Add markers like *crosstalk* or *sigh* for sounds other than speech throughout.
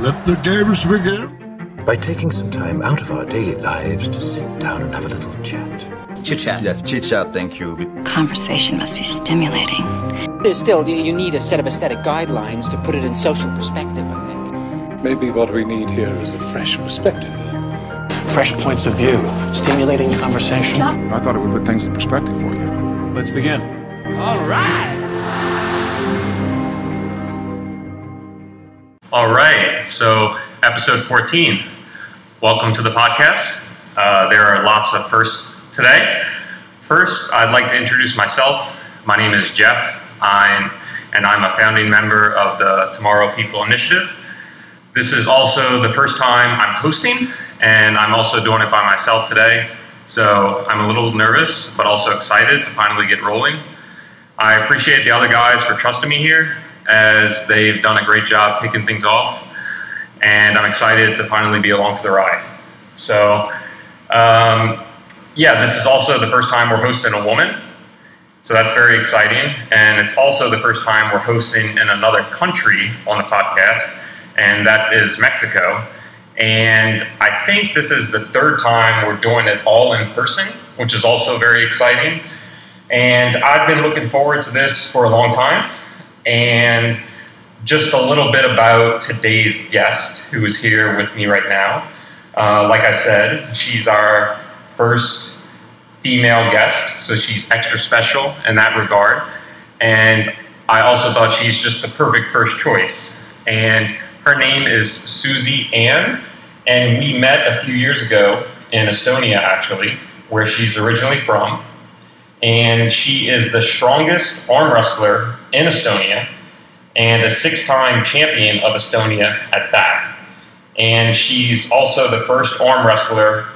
Let the games begin. By taking some time out of our daily lives to sit down and have a little chat. Chit chat. Yeah, chit chat, thank you. Conversation must be stimulating. There's Still, you- you need a set of aesthetic guidelines to put it in social perspective, I think. Maybe what we need here is a fresh perspective. Fresh points of view, stimulating conversation. Stop. I thought it would put things in perspective for you. Let's begin. All right, so episode 14. Welcome to the podcast. Uh, there are lots of firsts today. First, I'd like to introduce myself. My name is Jeff. I'm and I'm a founding member of the Tomorrow People Initiative. This is also the first time I'm hosting, and I'm also doing it by myself today. So I'm a little nervous, but also excited to finally get rolling. I appreciate the other guys for trusting me here, as they've done a great job kicking things off, and I'm excited to finally be along for the ride. So, um, yeah, this is also the first time we're hosting a woman, so that's very exciting, and it's also the first time we're hosting in another country on the podcast, and that is Mexico. And I think this is the third time we're doing it all in person, which is also very exciting. And I've been looking forward to this for a long time. And just a little bit about today's guest who is here with me right now. Uh, like I said, she's our first female guest, so she's extra special in that regard. And I also thought she's just the perfect first choice. And her name is Susie Ann, and we met a few years ago in Estonia, actually, where she's originally from and she is the strongest arm wrestler in Estonia and a six time champion of Estonia at that. And she's also the first arm wrestler,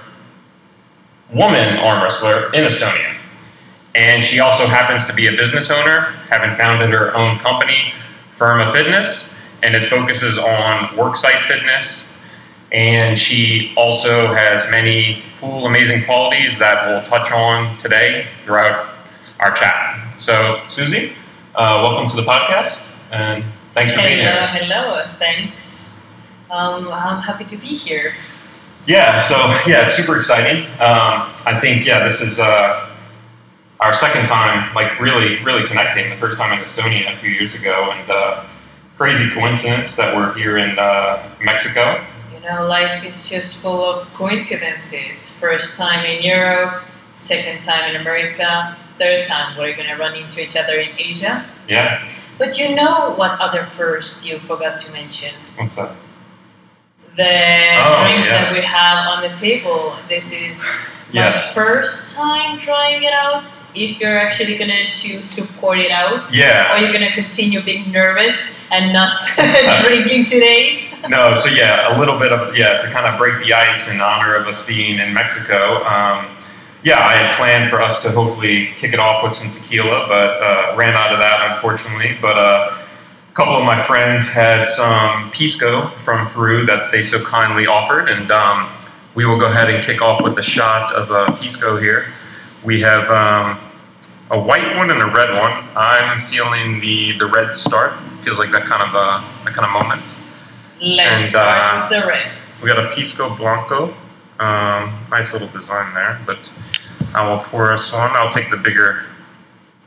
woman arm wrestler in Estonia. And she also happens to be a business owner, having founded her own company, Firma Fitness, and it focuses on worksite fitness. And she also has many cool, amazing qualities that we'll touch on today throughout our chat. So, Susie, uh, welcome to the podcast, and thanks for being Hello, here. hello, thanks. Um, I'm happy to be here. Yeah, so yeah, it's super exciting. Um, I think yeah, this is uh, our second time, like really, really connecting. The first time in Estonia a few years ago, and uh, crazy coincidence that we're here in uh, Mexico. Know, life is just full of coincidences. First time in Europe, second time in America, third time we're gonna run into each other in Asia. Yeah, But you know what other first you forgot to mention? what's that? The Oh, drink that we have on the table. This is my Yes. first time trying it out. If you're actually gonna choose to pour it out, Yeah. or you're gonna continue being nervous and not *laughs* drinking today. No, so yeah, a little bit of yeah to kind of break the ice in honor of us being in Mexico. Um, yeah, I had planned for us to hopefully kick it off with some tequila, but uh, ran out of that unfortunately. But uh, a couple of my friends had some pisco from Peru that they so kindly offered, and um, we will go ahead and kick off with a shot of uh, pisco here. We have um, a white one and a red one. I'm feeling the the red to start. Feels like that kind of uh, that kind of moment. Let's And, start uh, the reds. We got a Pisco Blanco. Um, nice little design there, but I will pour us one. I'll take the bigger,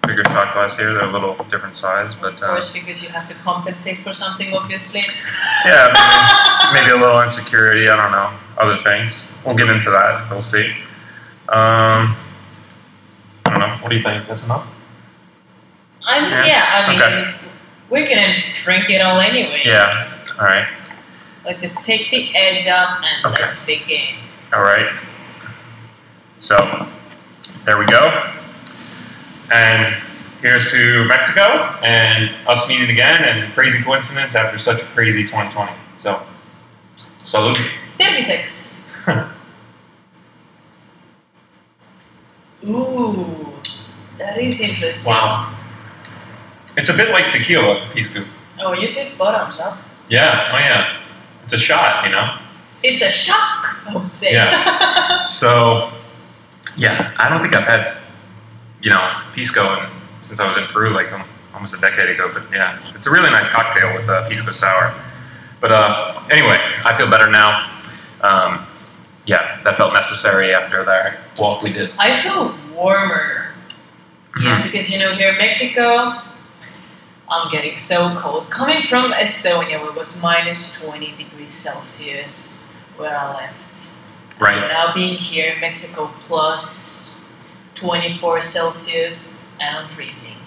bigger shot glass here. They're a little different size, but Of uh, course, because you have to compensate for something, obviously. *laughs* yeah, maybe, maybe a little insecurity. I don't know. Other things. We'll get into that. We'll see. Um, I don't know. What do you think? That's enough? I mean, Yeah, yeah, I mean, okay. we're gonna drink it all anyway. Yeah. All right. Let's just take the edge off and Okay. let's begin. All right. So there we go. And here's to Mexico and us meeting again and crazy coincidence after such a crazy 2020. So salute. 36. *laughs* Ooh, that is interesting. Wow. It's a bit like tequila, Pisco. Oh, you did bottoms up. Yeah, oh yeah. It's a shot, you know? It's a shock, I would say. Yeah. *laughs* So, yeah, I don't think I've had, you know, Pisco in, since I was in Peru like um, almost a decade ago. But yeah, it's a really nice cocktail with uh, pisco sour. But uh, anyway, I feel better now. Um, yeah, that felt necessary after that walk we did. I feel warmer. Yeah, because you know here in Mexico, I'm getting so cold. Coming from Estonia, where it was minus 20 degrees Celsius, where I left. Right. Now being here in Mexico, plus 24 Celsius, and I'm freezing.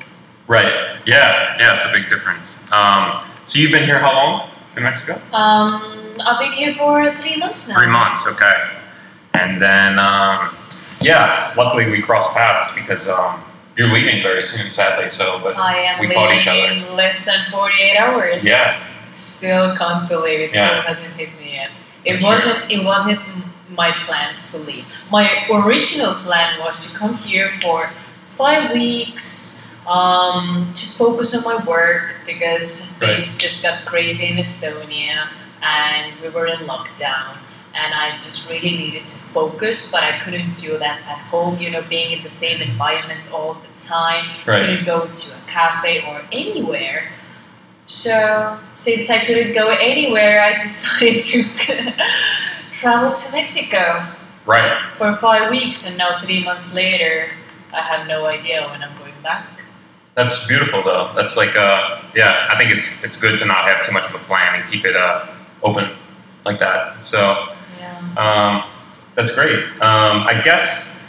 Right. Yeah. Yeah. It's a big difference. Um, so you've been here how long in Mexico? Um, I've been here for three months now. Three months. Okay. And then, um, yeah. Luckily, we crossed paths because um, you're leaving very soon, sadly. So, but I am we caught each other. in less than 48 hours. Yeah. Still can't believe it. Yeah. Still hasn't hit me yet. It Sure. wasn't. It wasn't my plans to leave. My original plan was to come here for five weeks. Um, just focus on my work because Right. things just got crazy in Estonia and we were in lockdown. And I just really needed to focus, but I couldn't do that at home. You know, being in the same environment all the time Right. couldn't go to a cafe or anywhere. So, since I couldn't go anywhere, I *laughs* decided to *laughs* travel to Mexico Right. for five weeks, and now three months later, I have no idea when I'm going back. That's beautiful, though. That's like, uh, yeah. I think it's it's good to not have too much of a plan and keep it uh, open like that. So. Um, that's great. Um, I guess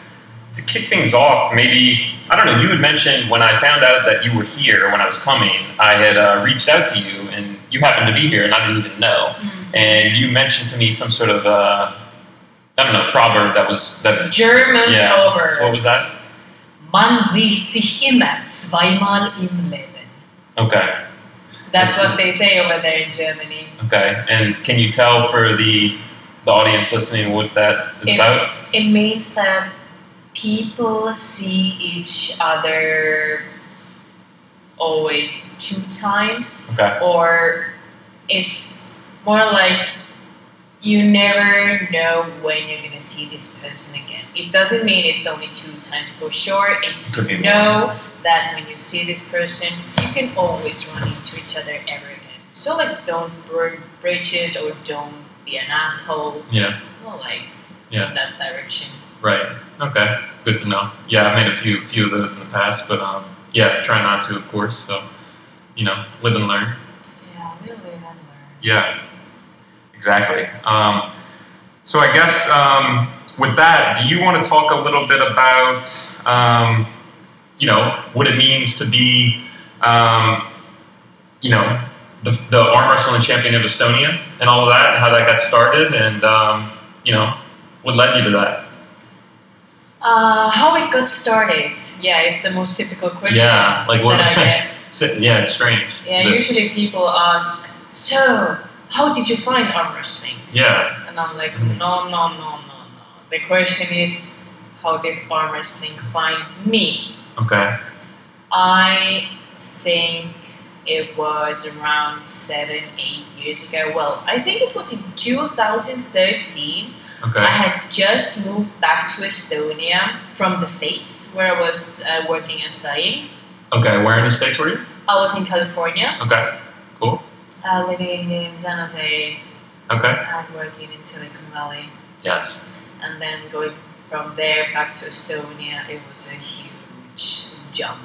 to kick things off, maybe I don't know. You had mentioned when I found out that you were here when I was coming, I had uh, reached out to you, and you happened to be here, and I didn't even know. And you mentioned to me some sort of uh, I don't know proverb that was that. German Yeah. proverb. So what was that? Man sieht sich immer zweimal im Leben. Okay. That's what they say over there in Germany. Okay. And can you tell for the the audience listening what that is It- about? It means that people see each other always two times, Okay. or it's more like you never know when you're gonna see this person again. It doesn't mean it's only two times for sure. It's you more. know that when you see this person, you can always run into each other ever again. So like, don't burn bridges or don't be an asshole. Yeah. Well, like Yeah. in that direction. Right. Okay. Good to know. Yeah, I've made a few few of those in the past, but um, yeah, try not to, of course. So, you know, live and learn. Yeah, we live and learn. Yeah. Exactly. Um, so I guess um, with that, do you want to talk a little bit about, um, you know, what it means to be, um, you know, the, the arm wrestling champion of Estonia and all of that, and how that got started, and um, you know, what led you to that? Uh, how it got started? Yeah, it's the most typical question Yeah, like what? that I get. *laughs* So- yeah, it's strange. Yeah, usually people ask, "So, how did you find arm wrestling?" yeah, And I'm like, Mhm. "No, no, no, no, no." The question is, how did arm wrestling find me? okay, I think it was around seven, eight years ago. Well, I think it was in 2013. Okay. I had just moved back to Estonia from the States, where I was uh, working and studying. okay. Where in the states were you? I was in California, Okay, cool. uh, living in San Jose Okay, and working in Silicon Valley. yes, And then going from there back to Estonia, it was a huge jump.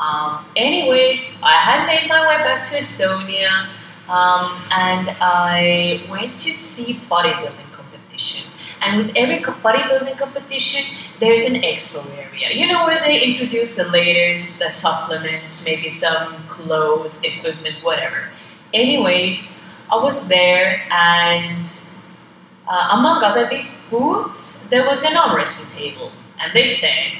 Um, anyways, I had made my way back to Estonia um, and I went to see bodybuilding competition. And with every bodybuilding competition, there's an expo area. You know where they introduce the latest supplements, maybe some clothes, equipment, whatever. Anyways, I was there and uh, among other these booths, there was an arm table, and they said,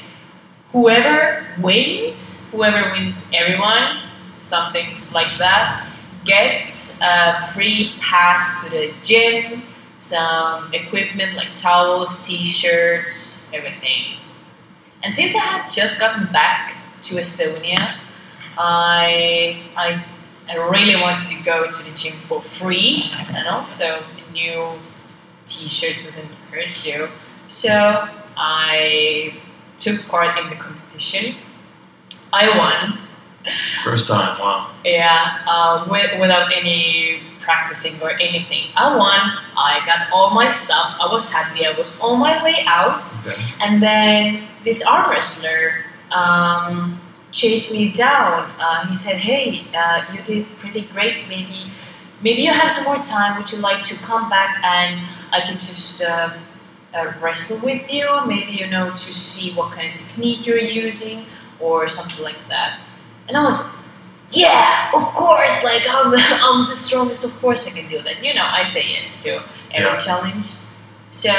whoever wins, whoever wins everyone, something like that, gets a free pass to the gym, some equipment like towels, t-shirts, everything. And since I had just gotten back to Estonia, I I I really wanted to go to the gym for free, and also a new T-shirt doesn't hurt you. So I took part in the competition. I won, First time, wow. Yeah, uh, with, without any practicing or anything. I won. I got all my stuff. I was happy. I was on my way out, Okay. and then this arm wrestler um, chased me down. Uh, he said, "Hey, uh, you did pretty great. Maybe, maybe you have some more time. Would you like to come back and I can just um, uh, wrestle with you? Maybe you know to see what kind of technique you're using or something like that." And I was, "Yeah, of course. Like I'm, *laughs* I'm the strongest. Of course I can do that. You know, I say yes to every Yeah. challenge." So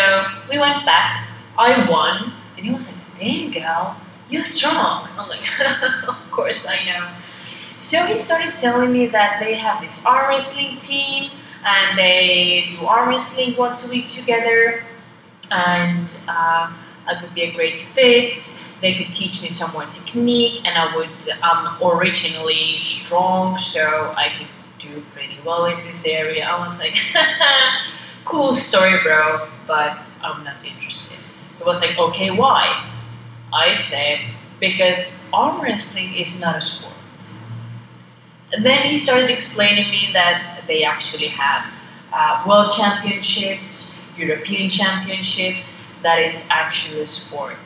we went back. I won, and he was like, "Damn, girl." You're strong. I'm like, *laughs* of course I know. So he started telling me that they have this arm wrestling team and they do arm wrestling once a week together, and uh, I could be a great fit. They could teach me some more technique, and I would. I'm originally strong, so I could do pretty well in this area. I was like, *laughs* cool story, bro, but I'm not interested. It was like, okay, why? I said, because arm wrestling is not a sport. And then he started explaining me that they actually have uh, world championships, European championships, that is actually a sport.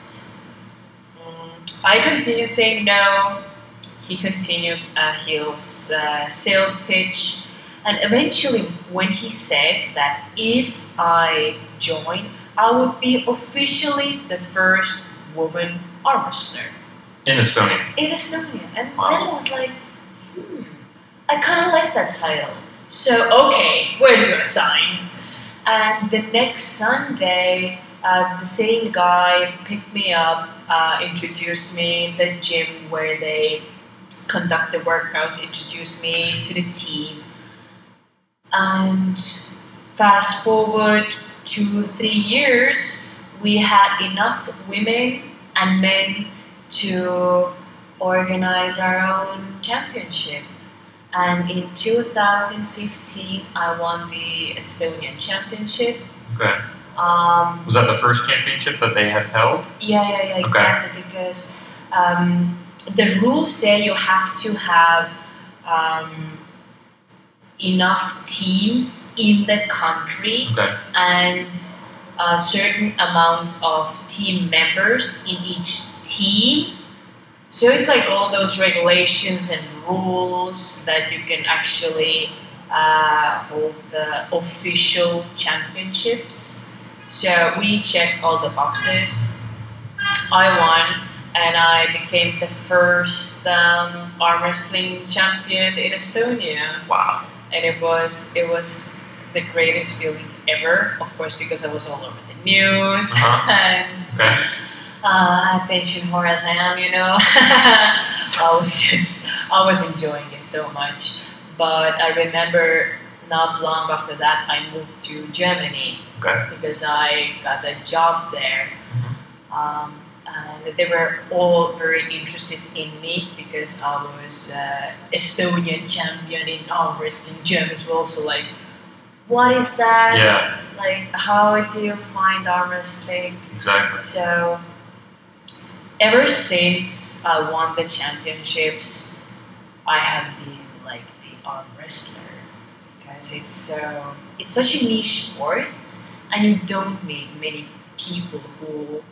Mm, I continued saying no. He continued uh, his uh, sales pitch. And eventually, when he said that if I join, I would be officially the first woman arm wrestler In Estonia. in Estonia. And Wow. then I was like, hmm, I kind of like that title. So, okay, where do I sign? And the next Sunday, uh, the same guy picked me up, uh, introduced me the gym where they conduct the workouts, introduced me to the team. And fast forward two, three years, we had enough women and men to organize our own championship. And in 2015, I won the Estonian championship. Okay. Um, Was that the first championship that they had held? yeah, yeah, yeah, Okay. exactly. Because um, the rules say you have to have um, enough teams in the country Okay. and a certain amount of team members in each team. So it's like all those regulations and rules that you can actually uh, hold the official championships. So we checked all the boxes. I won, and I became the first um, arm wrestling champion in Estonia Wow. and it was it was the greatest feeling ever. Of course, because I was all over the news Uh-huh. *laughs* and Okay. Uh, attention whore as I am, you know. *laughs* I was just I was enjoying it so much. But I remember not long after that, I moved to Germany Okay. because I got a job there. Um, and they were all very interested in me because I was uh, Estonian champion in arm wrestling. Germans were also like, "What is that? Yeah. Like, how do you find arm wrestling?" Exactly. So, ever since I won the championships, I have been like the arm wrestler because it's so it's such a niche sport, and you don't meet many people who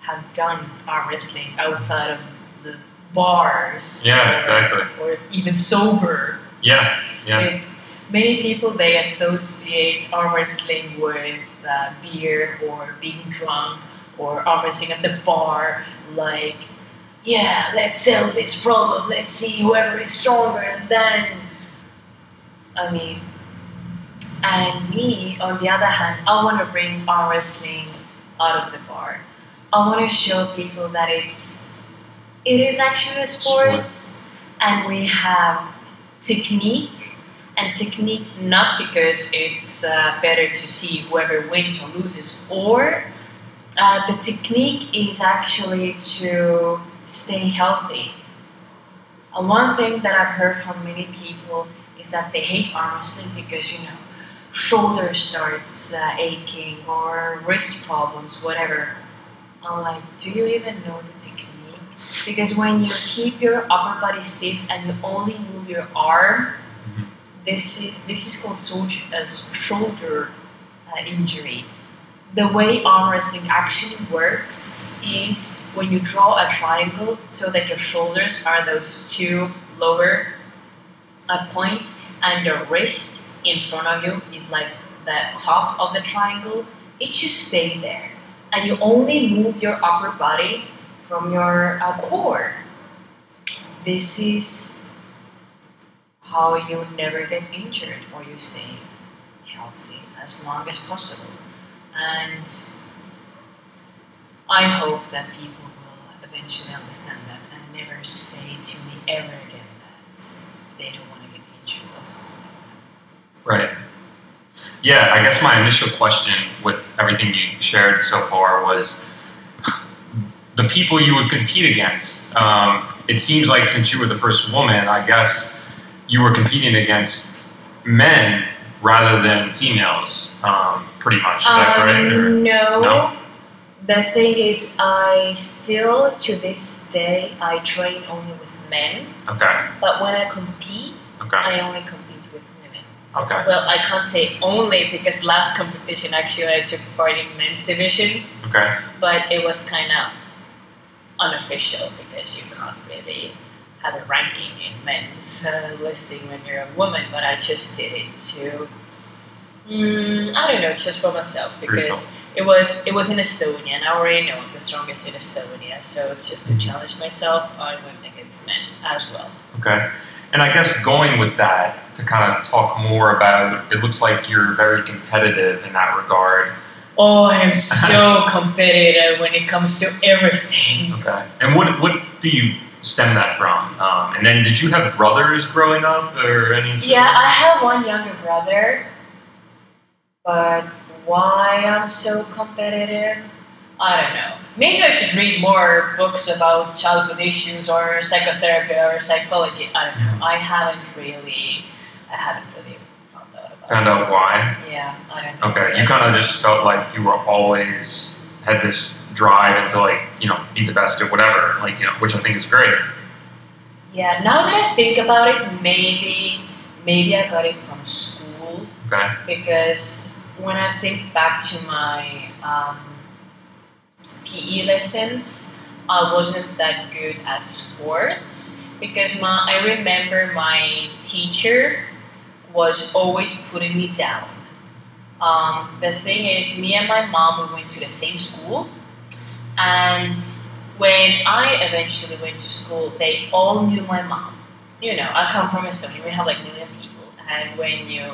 have done arm wrestling outside of the bars. Yeah, or- exactly. Or even sober. Yeah. Yeah. It's many people they associate arm wrestling with uh, beer or being drunk or arm wrestling at the bar. Like, yeah, let's settle this problem. Let's see whoever is stronger, and then. I mean, and me on the other hand, I want to bring arm wrestling out of the bar. I want to show people that it's it is actually a sport, and we have technique and technique not because it's uh, better to see whoever wins or loses or uh, the technique is actually to stay healthy and one thing that i've heard from many people is that they hate arm wrestling because you know shoulder starts uh, aching or wrist problems whatever i'm like do you even know the technique because when you keep your upper body stiff and you only move your arm, Mhm. this is this is called shoulder, uh, shoulder uh, injury. The way arm wrestling actually works is when you draw a triangle so that your shoulders are those two lower uh, points and your wrist in front of you is like the top of the triangle. It should stay there, and you only move your upper body from your uh, core. This is how you never get injured or you stay healthy as long as possible. And I hope that people will eventually understand that and never say to me ever again that they don't want to get injured or something like that. Right. Yeah, I guess my initial question with everything you shared so far was the people you would compete against. Um, it seems like since you were the first woman, I guess you were competing against men rather than females, um, pretty much. Is that Um, right? Or- No. No? The thing is, I still to this day I train only with men, Okay. but when I compete, Okay. I only compete with women. Okay. Well, I can't say only because last competition actually I took part in men's division, Okay. but it was kind of unofficial because you can't really have a ranking in men's uh, listing when you're a woman. But I just did it to, mm, I don't know, it's just for myself because yourself. it was it was in Estonia, and I already know I'm the strongest in Estonia. So just to challenge myself, I went against men as well. Okay. And I guess going with that to kind of talk more about, it looks like you're very competitive in that regard. Oh, I'm so *laughs* competitive when it comes to everything. Okay. And what what do you stem that from? Um, and then did you have brothers growing up or any? sort of- Yeah, I have one younger brother, but why I'm so competitive, I don't know. Maybe I should read more books about childhood issues or psychotherapy or psychology. I don't know. I haven't really, I haven't really found out about. Found out why. Yeah, I don't know. Okay. You kind of just felt like you were always had this drive and to like you know be the best at whatever, like you know, which I think is great. Yeah, now that I think about it, maybe, maybe I got it from school. Okay. because when I think back to my um, PE lessons, I wasn't that good at sports because my I remember my teacher was always putting me down. Um, the thing is, me and my mom we went to the same school, and when I eventually went to school, they all knew my mom. You know, I come from Estonia. We have like million people, and when you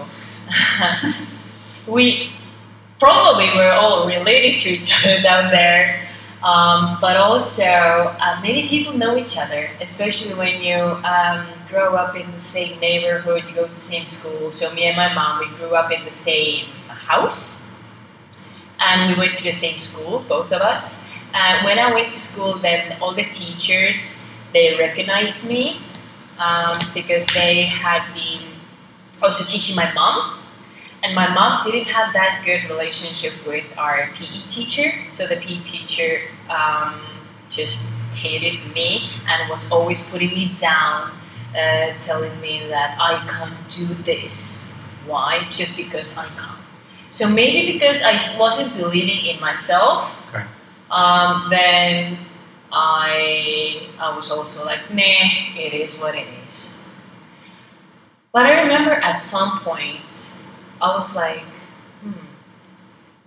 *laughs* we probably were all related to each other down there. Um, but also, uh, many people know each other, especially when you um, grow up in the same neighborhood, you go to the same school. So, me and my mom, we grew up in the same house, and we went to the same school, both of us. When I went to school, then all the teachers they recognized me um, because they had been also teaching my mom and my mom didn't have that good relationship with our PE teacher, so the PE teacher um, just hated me and was always putting me down, uh, telling me that I can't do this. Why? Just because I can't. So maybe because I wasn't believing in myself, Okay. um, then I I was also like, nah, it is what it is. But I remember at some point I was like, hmm,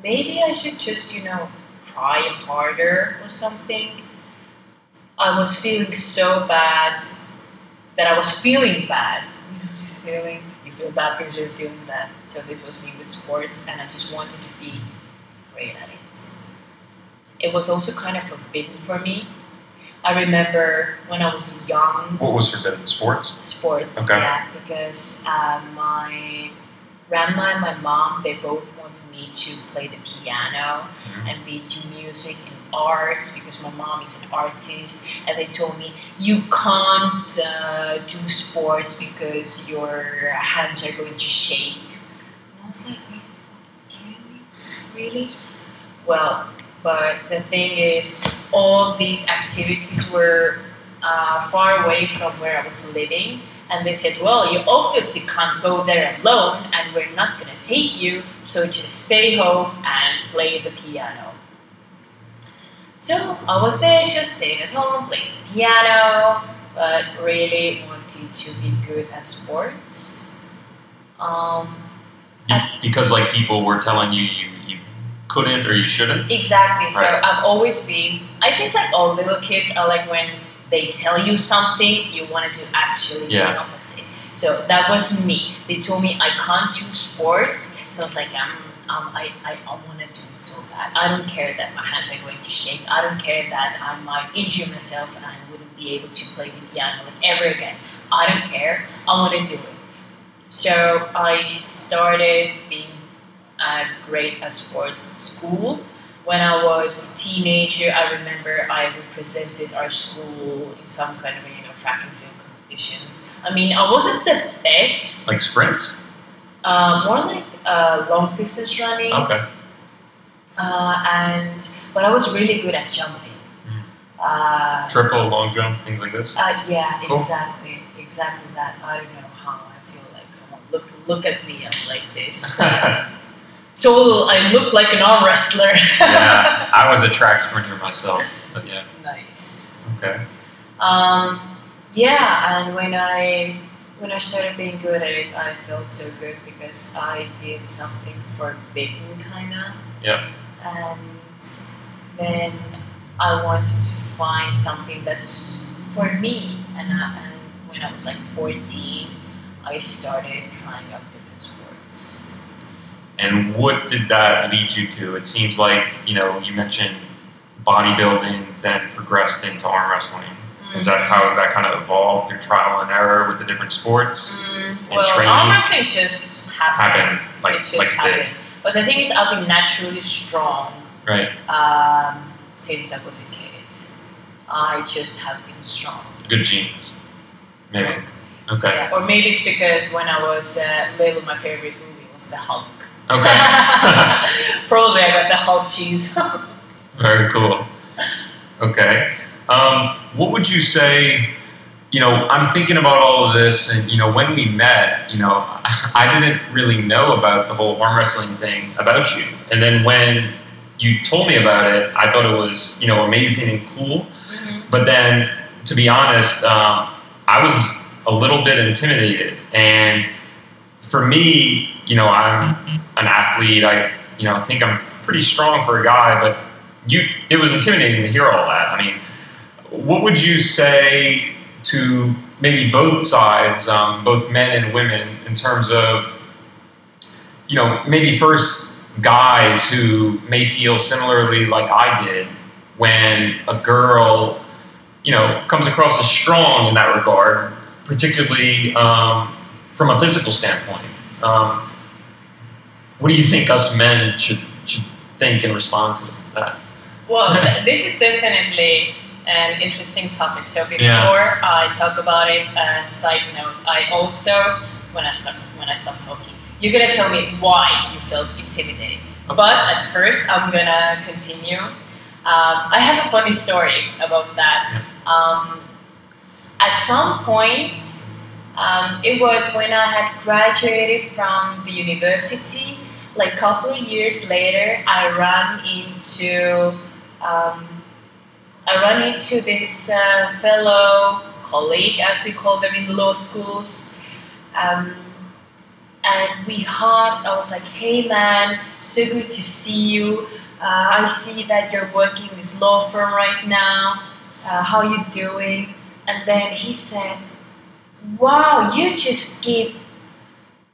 maybe I should just, you know, try harder or something. I was feeling so bad that I was feeling bad. You know, this feeling, feel bad because you're feeling bad. So it was me with sports, and I just wanted to be great at it. It was also kind of forbidden for me. I remember when I was young, What was forbidden? Sports. sports. Okay. Yeah, because uh, my grandma and my mom they both wanted me to play the piano Mhm. and be into music and arts because my mom is an artist, and they told me you can't uh, do sports because your hands are going to shake. And I was like? Really? Well, but the thing is, all these activities were uh, far away from where I was living. And they said, well, you obviously can't go there alone, and we're not going to take you, so just stay home and play the piano. So I was there, just staying at home, playing the piano, but really wanted to be good at sports. Um, because like people were telling you you, you couldn't or you shouldn't. Exactly. So Right. I've always been. I think like all little kids are like when they tell you something, you want to do actually Yeah. the opposite. So that was me. They told me I can't do sports. So I was like, um, um I, I, I want to do it so bad. I don't care that my hands are going to shake. I don't care that I might injure myself and I wouldn't be able to play the piano like ever again. I don't care. I want to do it. So I started being uh, great at sports at school. When I was a teenager, I remember I represented our school in some kind of you know track and field competitions. I mean, I wasn't the best, Like sprints. Uh, more like uh, long distance running, Okay. uh, and but I was really good at jumping. Mm. Uh, Triple, long jump, things like this. uh, yeah, Cool. exactly, exactly that. I don't know how I feel like. Come on, look, look at me. I'm like this. *laughs* *laughs* So I look like an arm wrestler. Yeah, I *laughs* was a track sprinter myself, but yeah. nice. Okay. Um, yeah, and when I when I started being good at it, I felt so good because I did something forbidden, kinda. Yeah. And then I wanted to find something that's for me. And, I, and when I was like 14, I started trying out different sports. And what did that lead you to? It seems like you know you mentioned bodybuilding, then progressed into arm wrestling. Is that how that kind of evolved through trial and error with the different sports? Mm, And well, training? arm wrestling just happened. Happened, like- it just like it happened. But the thing is, I've been naturally strong Right. um, since I was a kid. I just have been strong. Good genes. Maybe. Okay. Yeah, or maybe it's because when I was uh, little, my favorite movie was The Hulk. Okay. *laughs* Probably I got the Hulk cheese. *laughs* Very cool. Okay. Um, what would you say? You know, I'm thinking about all of this, and you know, when we met, you know, *laughs* I didn't really know about the whole arm wrestling thing about you, and then when you told me about it, I thought it was you know amazing and cool. But then, to be honest, um, I was a little bit intimidated, and for me, you know, I'm an athlete. I, you know, think I'm pretty strong for a guy, but you, it was intimidating to hear all that. I mean, what would you say to maybe both sides, um, both men and women, in terms of, you know, maybe first guys who may feel similarly like I did when a girl, you know, comes across as strong in that regard, particularly um, from a physical standpoint. Um, what do you think us men should should think and respond to that? well, *laughs* this is definitely an interesting topic. So before Yeah. I talk about it, uh, side note, I also when I start when I stop talking, you're gonna tell me why you felt intimidated. But at first, I'm gonna continue. Um, I have a funny story about that. Um, at some point, um, it was when I had graduated from the university. Like a couple of years later, I ran into um, I ran into this uh, fellow colleague, as we call them in law schools, um, and we hugged. I was like, "Hey, man, so good to see you. Uh, I see that you're working in this law firm right now. Uh, how you doing?" And then he said, "Wow, you just keep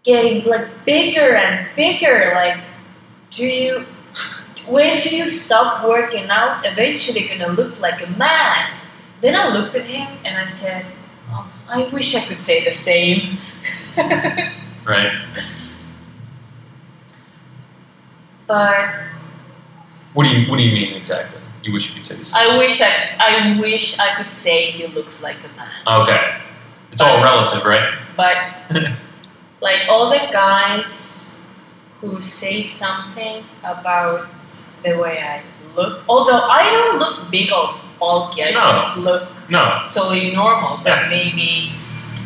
getting like bigger and bigger. Like, do you? When do you stop working out? Eventually, you're gonna look like a man." Then I looked at him and I said, oh, "I wish I could say the same." *laughs* Right. but What do you What do you mean exactly? You wish you could say this. I wish I, I wish I could say he looks like a man. Okay. It's all relative, right? But *laughs* like all the guys who say something about the way I look, although I don't look big or bulky, I No. just look No. totally normal. But Yeah. maybe,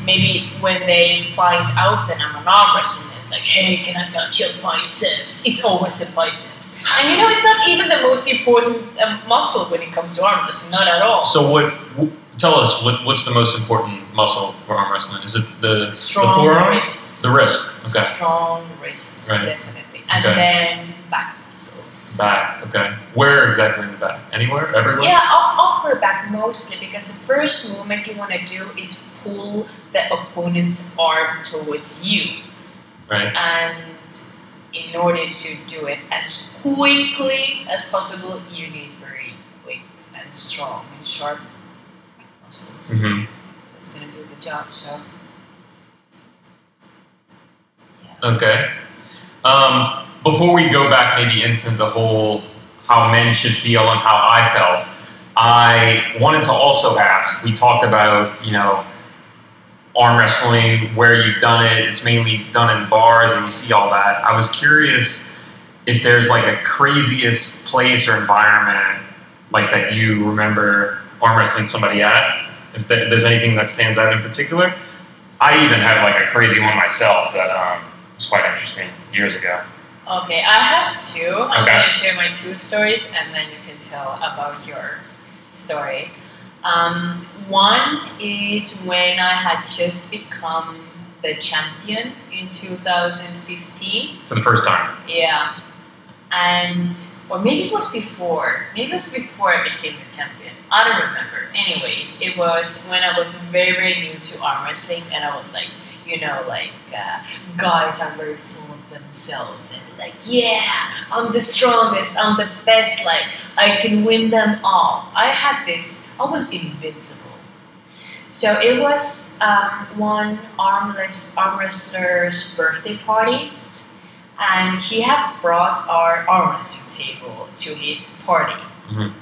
maybe when they find out that I'm an arm wrestler, it's like, hey, can I touch your biceps? It's always the biceps. And you know, it's not even the most important um, muscle when it comes to arm wrestling. Not at all. So what? w- Tell us what, what's the most important muscle for arm wrestling? Is it the Strong the forearm? wrists. The wrist. Okay. Strong wrists, Right. definitely. And Okay. then back muscles. Back. Okay. Where exactly in the back? Anywhere? Everywhere? Yeah, up, upper back mostly because the first movement you want to do is pull the opponent's arm towards you. Right. And in order to do it as quickly as possible, you need very quick and strong and sharp muscles. hmm That's going to do the job. So, Okay. Um, before we go back maybe into the whole how men should feel and how I felt, I wanted to also ask. We talked about you know arm wrestling, where you've done it. It's mainly done in bars, and you see all that. I was curious if there's like a craziest place or environment like that you remember arm wrestling somebody at. If there's anything that stands out in particular. I even have like a crazy one myself that um, was quite interesting years ago. okay, I have two. I'm Okay. going to share my two stories and then you can tell about your story. Um, one is when I had just become the champion in 2015. For the first time. Yeah. And, or maybe it was before. Maybe it was before I became the champion. I don't remember. Anyways, it was when I was very, very new to arm wrestling, and I was like, you know, like, uh, guys are very full of themselves, and like, yeah, I'm the strongest, I'm the best, like, I can win them all. I had this, I was invincible. So it was um, one armless arm wrestler's birthday party, and he had brought our arm wrestling table to his party. Mhm.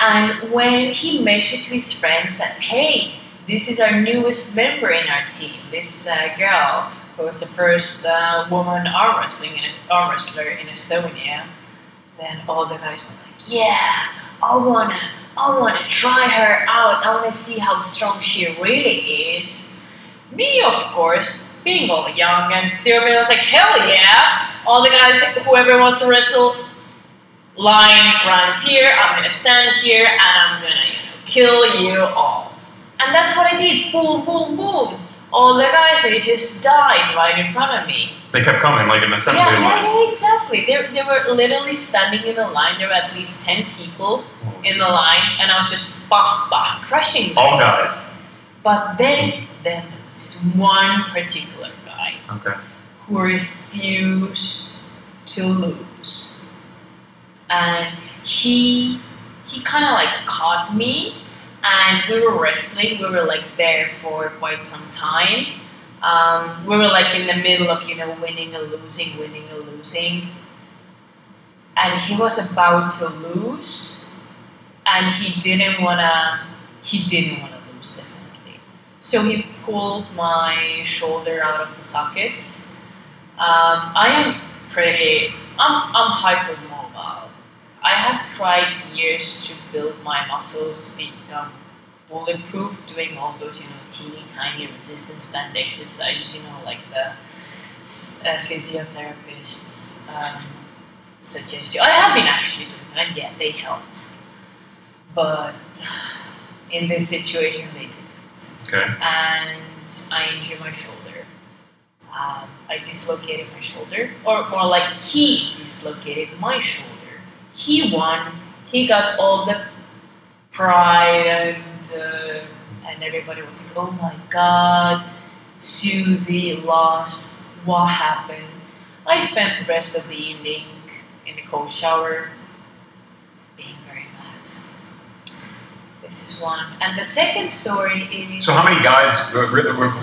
And when he mentioned to his friends that, hey, this is our newest member in our team, this uh, girl who was the first uh, woman arm wrestling in arm wrestler in Estonia, then all the guys were like, yeah, I wanna, I wanna try her out. I wanna see how strong she really is. Me, of course, being all young and stupid, I was like, hell yeah! All the guys, whoever wants to wrestle, line runs here. I'm gonna stand here and I'm gonna, you know, kill you all. And that's what I did. Boom, boom, boom. All the guys, they just died right in front of me. They kept coming like an assembly Yeah, line. yeah, yeah, exactly. They, they were literally standing in the line. There were at least 10 people in the line, and I was just bah, bah, crushing them. All guys. But then, then there was this one particular guy Okay. who refused to lose. And he he kind of like caught me and we were wrestling. We were like there for quite some time. Um, we were like in the middle of, you know, winning or losing, winning or losing. And he was about to lose and he didn't wanna he didn't wanna lose definitely. So he pulled my shoulder out of the sockets. Um, I am pretty, I'm, I'm hypermobile. I have tried years to build my muscles to become bulletproof, doing all those, you know, teeny tiny resistance band exercises, you know, like the uh, physiotherapists um, suggest you. I have been actually doing that, yeah, they help. But in this situation, they didn't Okay. and I injured my shoulder. Um, I dislocated my shoulder, or more like he dislocated my shoulder. He won. He got all the pride, and uh, and everybody was like, "Oh my God, Susie lost. What happened?" I spent the rest of the evening in the cold shower, being very mad. This is one, and the second story is. So how many guys,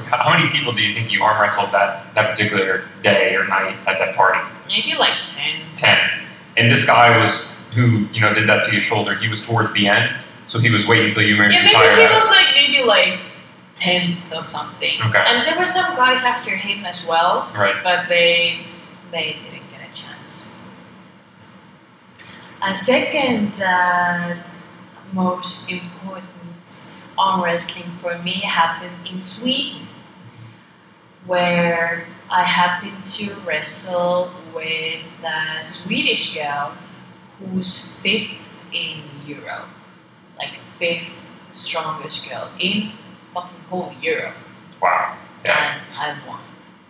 how many people do you think you arm wrestled that, that particular day or night at that party? Maybe like ten. Ten. And this guy was, who, you know, did that to your shoulder, he was towards the end, so he was waiting until you were Yeah, maybe tired he was like maybe like tenth or something. Okay. And there were some guys after him as well, Right. but they they didn't get a chance. A second uh, most important arm wrestling for me happened in Sweden, where I happened to wrestle with a Swedish girl who's fifth in Europe, like fifth strongest girl in fucking whole Europe, Wow. Yeah. and I won.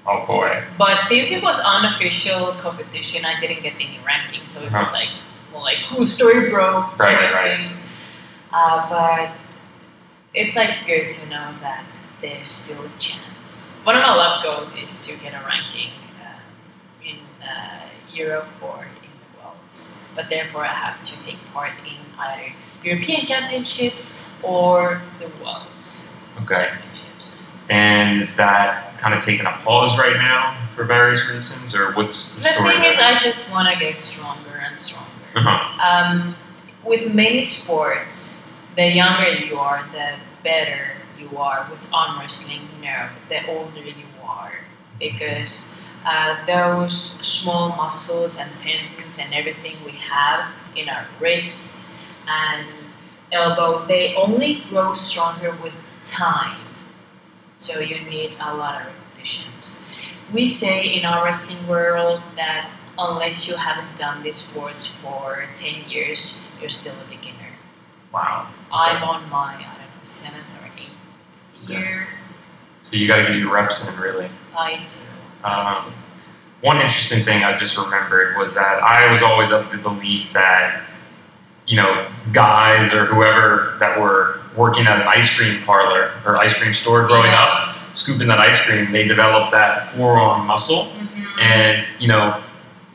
Oh boy. But since it was unofficial competition, I didn't get any ranking, so it was Uh-huh. like, well, like cool story, bro. Right, right, right. Uh, but it's like good to know that there's still a chance. One of my love goals is to get a ranking uh, Europe or in the worlds. But therefore, I have to take part in either European Championships or the Worlds Okay. Championships. And is that kind of taking a pause right now for various reasons, or what's the, The story? thing there? is, I just want to get stronger and stronger. Uh-huh. Um, with many sports, the younger you are, the better you are. With arm wrestling, no, the older you are, because uh, those small muscles and tendons and everything we have in our wrists and elbow, they only grow stronger with time. So you need a lot of repetitions. We say in our wrestling world that unless you haven't done these sports for 10 years, you're still a beginner. Wow. I'm on my, I don't know, seventh or eighth year. So you got to get your reps in, really. I do. Um, one interesting thing I just remembered was that I was always of the belief that, you know, guys or whoever that were working at an ice cream parlor or ice cream store growing up, scooping that ice cream, they developed that forearm muscle. Mhm. And, you know,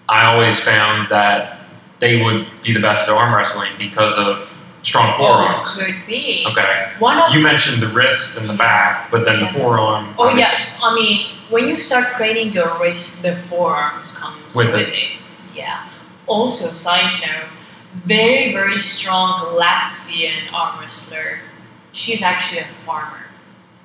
I always found that they would be the best at arm wrestling because of strong forearms. could be. Okay. One of You mentioned the wrist and the back, but then the forearm. Oh yeah, I mean, when you start training your wrist, the forearms comes With with, it. it. Yeah. Also, side note, very very strong Latvian arm wrestler. She's actually a farmer,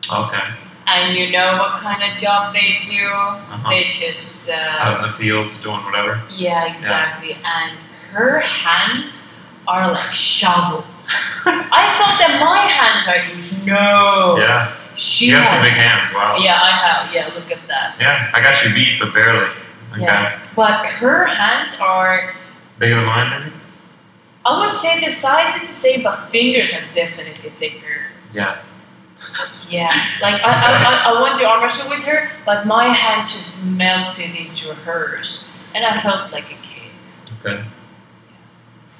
Okay. and you know what kind of job they do? Uh-huh. They just uh, Out in the fields doing whatever. yeah, exactly. And her hands are like shovels. *laughs* I thought that my hands are huge. No, Yeah. She You have some big hands. Wow. Yeah, I have. Yeah, look at that. Yeah, I got you beat, but barely. Okay. Yeah. But her hands are, Bigger than mine, maybe? I would say the size is the same, but fingers are definitely thicker. Yeah. Yeah. Like, I, I, I, I want to arm wrestle with her, but my hand just melted into hers. And I felt like a kid. Okay.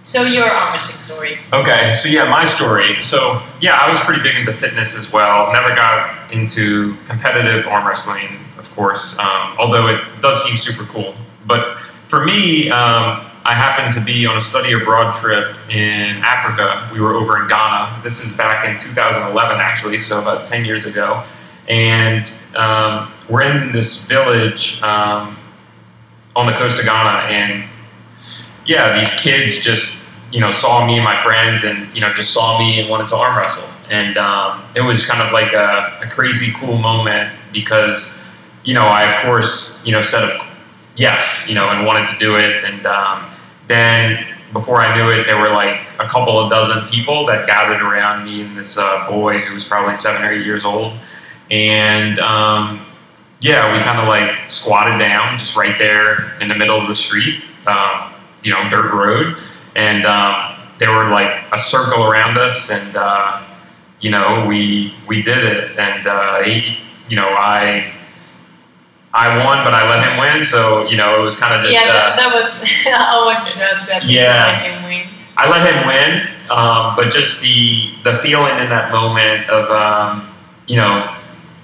So, your arm wrestling story. Okay, so yeah, my story. So yeah, I was pretty big into fitness as well. Never got into competitive arm wrestling, of course, um, although it does seem super cool. But for me, um, I happened to be on a study abroad trip in Africa. We were over in Ghana. This is back in 2011, actually, so about 10 years ago. And um, we're in this village um, on the coast of Ghana, and yeah, these kids just you know saw me and my friends, and you know just saw me and wanted to arm wrestle, and um, it was kind of like a, a crazy cool moment because you know I of course you know said of yes you know and wanted to do it, and um, then before I knew it, there were like a couple of dozen people that gathered around me and this uh, boy who was probably seven or eight years old, and um, yeah, we kind of like squatted down just right there in the middle of the street, um, you know, dirt road, and um, there were like a circle around us, and uh, you know, we we did it, and uh, he, you know, I. I won, but I let him win, so you know it was kind of just. yeah, uh, that, *laughs* that was, I want to just that Yeah. to him win. I let him win, um, but just the the feeling in that moment of um, you know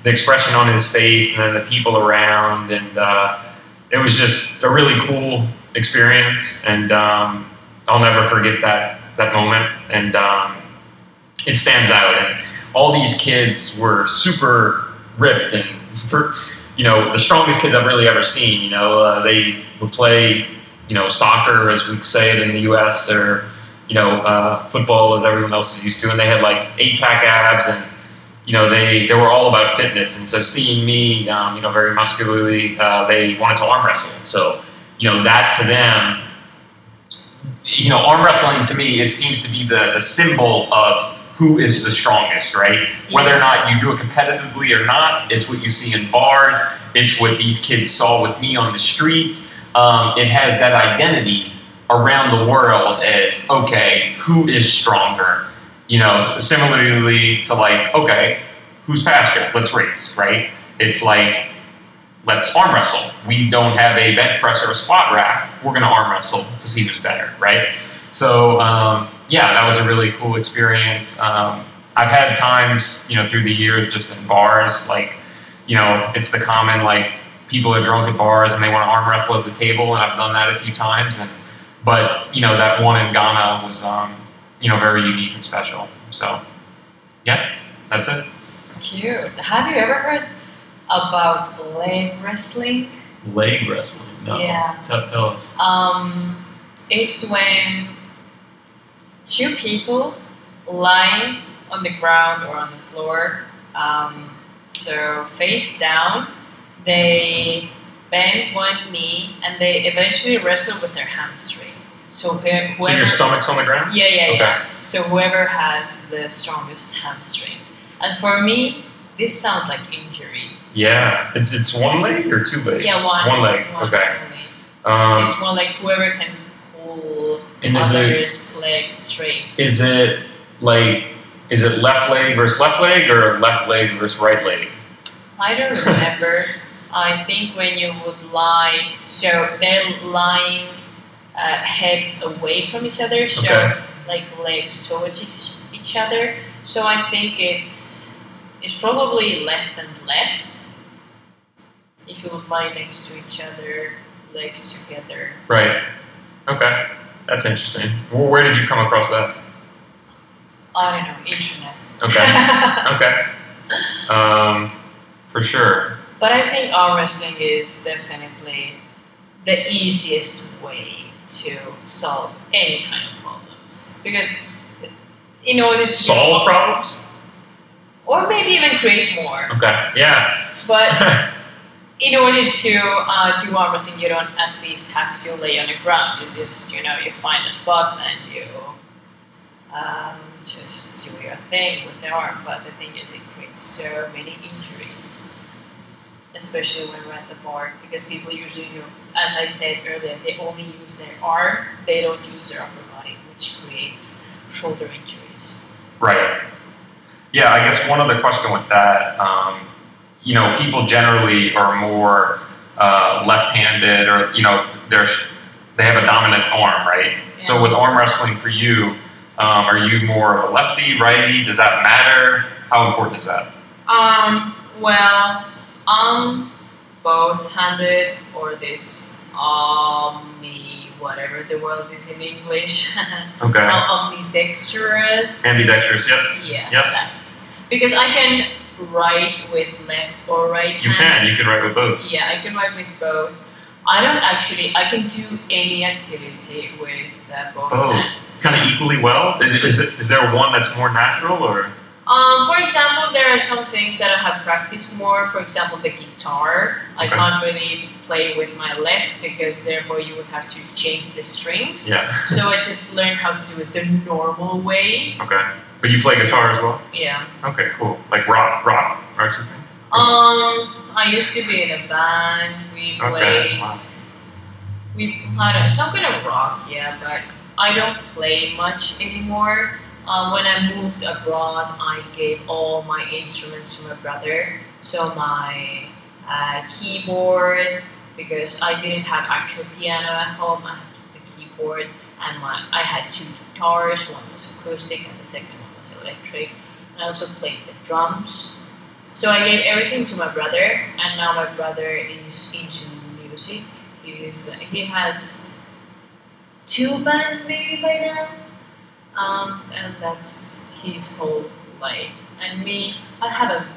the expression on his face and then the people around, and uh, it was just a really cool experience, and um, I'll never forget that that moment, and um, it stands out. And all these kids were super ripped and for you know the strongest kids I've really ever seen. You know uh, they would play you know soccer as we say it in the U.S. or you know uh, football as everyone else is used to, and they had like eight pack abs and you know they they were all about fitness. And so seeing me um, you know very muscularly, uh, they wanted to arm wrestle. So you know that to them. You know, arm wrestling to me, it seems to be the, the symbol of who is the strongest, right? Whether or not you do it competitively or not, it's what you see in bars. It's what these kids saw with me on the street. Um, it has that identity around the world as okay, who is stronger? You know, similarly to like, okay, who's faster? Let's race, right? It's like, let's arm wrestle. We don't have a bench press or a squat rack. We're going to arm wrestle to see who's better, right? So, um, yeah, that was a really cool experience. Um, I've had times, you know, through the years just in bars, like, you know, it's the common, like, people are drunk at bars and they want to arm wrestle at the table, and I've done that a few times. And but you know that one in Ghana was, um, you know, very unique and special. So, yeah, that's it. Cute. Have you ever heard about leg wrestling? Leg wrestling? No. Yeah. Tell, tell us. Um, it's when two people lying on the ground or on the floor, um, so face down, they bend one knee and they eventually wrestle with their hamstring. So whoever, So your stomach's on the ground? yeah, yeah, Okay. yeah. So whoever has the strongest hamstring. And for me, this sounds like injury. Yeah. It's it's one leg or two legs? Yeah, one. One leg. one okay. only. Um, it's more like whoever can pull the And is it- other's leg straight. is it like is it left leg versus left leg or left leg versus right leg? I don't remember. *laughs* I think when you would lie, so they're lying uh, heads away from each other, so Okay. like legs towards each, each other. So I think it's it's probably left and left. If you would lie next to each other, legs together. Right. Okay. That's interesting. Well, where did you come across that? I don't know, internet. Okay. *laughs* Okay. Um, for sure. But I think arm wrestling is definitely the easiest way to solve any kind of problems. Because in order to Solve problems? Or maybe even create more. Okay. Yeah. But *laughs* in order to uh, do arm wrestling, you don't at least have to lay on the ground. You just, you know, you find a spot and you um, just do your thing with the arm. But the thing is, it creates so many injuries, especially when we're at the bar, because people usually, you, as I said earlier, they only use their arm, they don't use their upper body, which creates shoulder injuries. Right. Yeah, I guess one other question with that, um, you know, people generally are more uh, left-handed, or you know, they're they have a dominant arm, right? So with arm wrestling for you, um, are you more of a lefty, righty? Does that matter? How important is that? Um, well, I'm both-handed or this omni whatever the world is in English. *laughs* Okay. I'm ambidextrous. Ambidextrous. Yep. Yeah, Yep. that. Because I can write with left or right You hand. can. You can write with both. Yeah, I can write with both. I don't actually. I can do any activity with uh, both Both. hands. Kind of equally well. Is, it, is there one that's more natural, or Um, for example, there are some things that I have practiced more. For example, the guitar. I Okay. can't really play with my left because therefore you would have to change the strings. yeah? So I just learned how to do it the normal way. Okay. But you play guitar as well. Yeah. Okay. Cool. Like rock, rock, or something. Um, I used to be in a band. We Okay, played. wow. We had a, some kind of rock, yeah, but I don't play much anymore. Uh, when I moved abroad, I gave all my instruments to my brother. So my uh, keyboard, because I didn't have actual piano at home, I had the keyboard, and my I had two guitars. One was acoustic, and the second one was electric. And I also played the drums. So I gave everything to my brother, and now my brother is into music. He's he has two bands maybe by now, um, and that's his whole life. And me, I haven't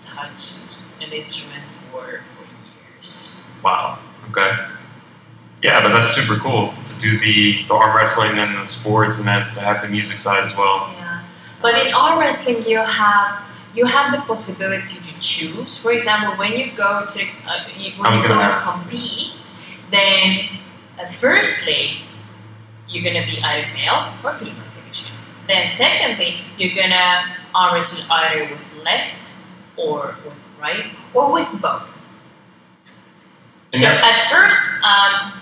touched an instrument for for years. Wow. Okay. Yeah, but that's super cool to do the, the arm wrestling and the sports, and then to have the music side as well. Yeah, but in arm wrestling, you have you have the possibility to choose. For example, when you go to uh, you, when you go gonna compete, then uh, firstly you're gonna be either male or female. Then secondly, you're gonna arm wrestle either with left or with right or with both. So at first, um,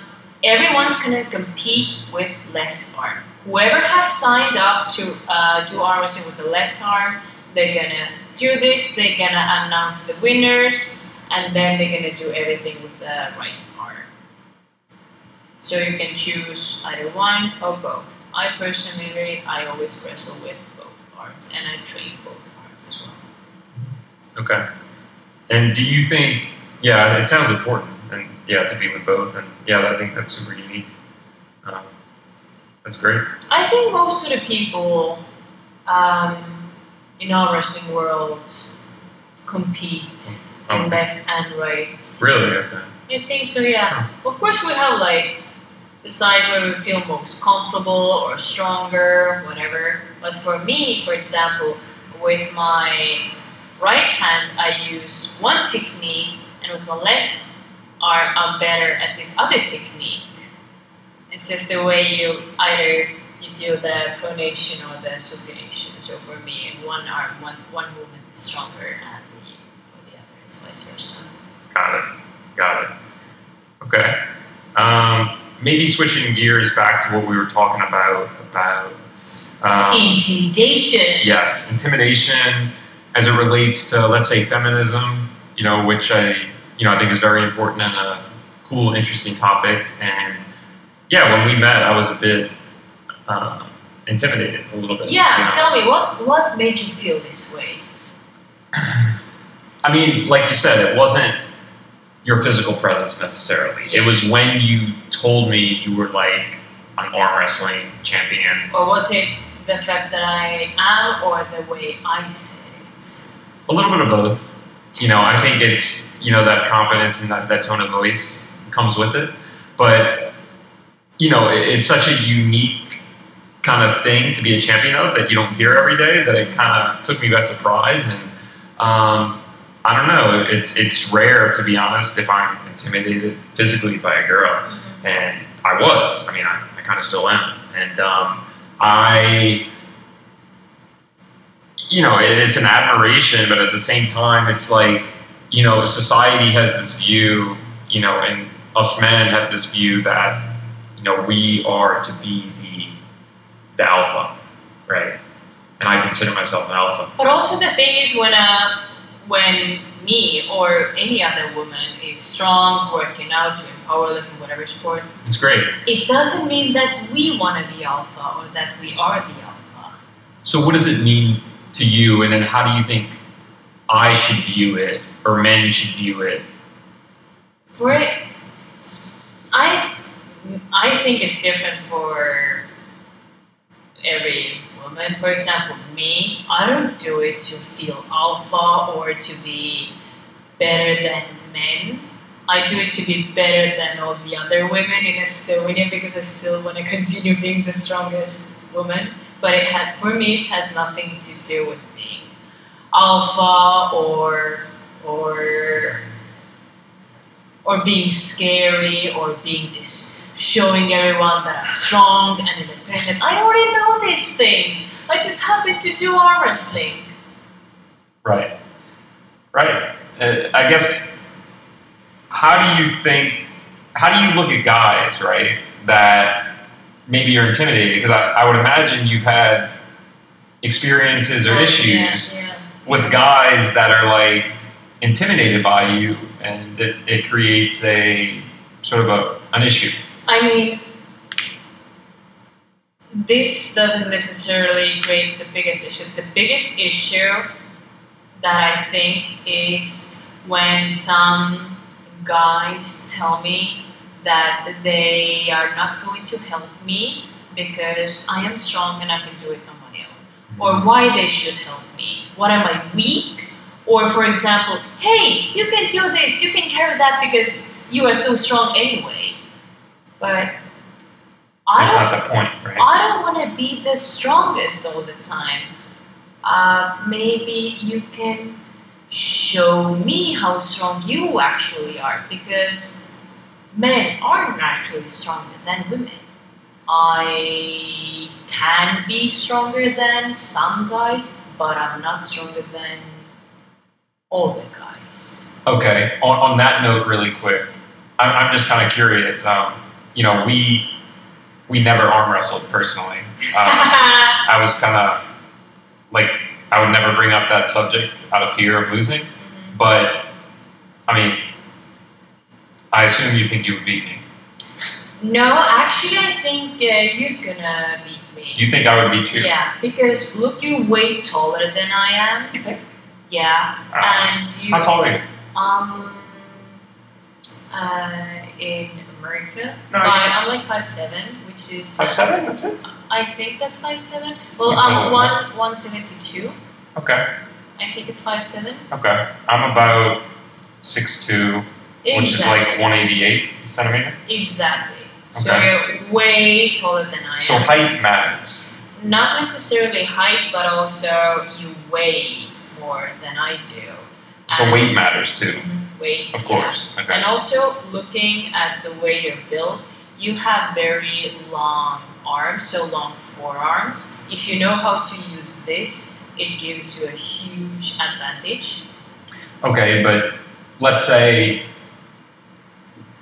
everyone's gonna compete with left arm. Whoever has signed up to uh, do arm wrestling with the left arm, they're gonna do this. They're gonna announce the winners, and then they're gonna do everything with the right arm. So you can choose either one or both. I personally, I always wrestle with both arms, and I train both arms as well. Okay. And do you think? Yeah, it sounds important, and yeah, to be with both, and yeah, I think that's super unique. Um, that's great. I think most of the people um, in our wrestling world compete in left and right. Really? Okay. I think so, yeah. Of course, we have like the side where we feel most comfortable or stronger, whatever. But for me, for example, with my right hand, I use one technique, and with my left arm, I'm better at this other technique. It's just the way you either you do the pronation or the supination. So for me, one arm, one one movement is stronger, and the, the other is vice versa. Got it. Got it. Okay. Um, maybe switching gears back to what we were talking about about um, Intimidation. yes, intimidation as it relates to let's say feminism. You know, which I you know I think is very important and a cool, interesting topic. And yeah, when we met, I was a bit uh, intimidated a little bit. Yeah, tell me what what made you feel this way? *clears throat* I mean, like you said, it wasn't your physical presence necessarily. It was when you told me you were like an arm wrestling champion. Or was it the fact that I am or the way I said it? A little bit of both. You know, I think it's, you know, that confidence and that, that tone of voice comes with it. But, you know, it, it's such a unique kind of thing to be a champion of that you don't hear every day that it kind of took me by surprise. And um, I don't know, it's, it's rare, to be honest, if I'm intimidated physically by a girl. And I was. I mean, I, I kind of still am. And um, I, you know, it, it's an admiration, but at the same time, it's like, you know, society has this view, you know, and us men have this view that, you know, we are to be the, the alpha, right? And I consider myself an alpha. But also the thing is when uh, when me or any other woman is strong, working out, doing powerlifting, whatever sports, It's great. it doesn't mean that we want to be alpha or that we are the alpha. So, what does it mean to you, and then how do you think I should view it, or men should view it? For it, I I think it's different for every woman. For example, me, I don't do it to feel alpha or to be better than men. I do it to be better than all the other women in Estonia because I still want to *laughs* continue being the strongest woman. But it had, for me, it has nothing to do with being alpha or or or being scary or being this showing everyone that I'm strong and independent. I already know these things. I just happen to do arm wrestling. Right. Right. Uh, I guess, how do you think, how do you look at guys, right, that maybe you're intimidated? Because I, I would imagine you've had experiences or Oh, issues Yeah, yeah. with guys that are like intimidated by you and it, it creates a sort of a, an issue. I mean, this doesn't necessarily create the biggest issue. The biggest issue that I think is when some guys tell me that they are not going to help me because I am strong and I can do it on my own, or mm-hmm. why they should help me. What am I weak? Or, for example, hey, you can do this, you can carry that because you are so strong anyway. But I That's don't, not the point, right? I don't want to be the strongest all the time. Uh, maybe you can show me how strong you actually are because men aren't naturally stronger than women. I can be stronger than some guys, but I'm not stronger than all the guys. Okay. On, on that note, really quick, I'm, I'm just kind of curious. Um, you know, we we never arm wrestled personally. Um, *laughs* I was kind of like I would never bring up that subject out of fear of losing. But I mean, I assume you think you would beat me. no, actually, I think uh, you're gonna beat me. You think I would beat you? Yeah, because look, you're way taller than I am. You think? Yeah, Uh, and you. How tall are you? Um, uh, in America, No, I- I'm like five seven, which is Five seven. That's it. I think that's five seven. Well, I'm one one seventy two. Okay. I think it's five seven. Okay. I'm about six two, which is like one eighty eight centimeter. Exactly. Okay. So you're way taller than I am. So height matters. Not necessarily height, but also you weigh more than I do. So And- weight matters too, Mhm, Weight. of yeah. course. Okay. And also looking at the way you're built, you have very long arms, so long forearms. If you know how to use this, it gives you a huge advantage. Okay, but let's say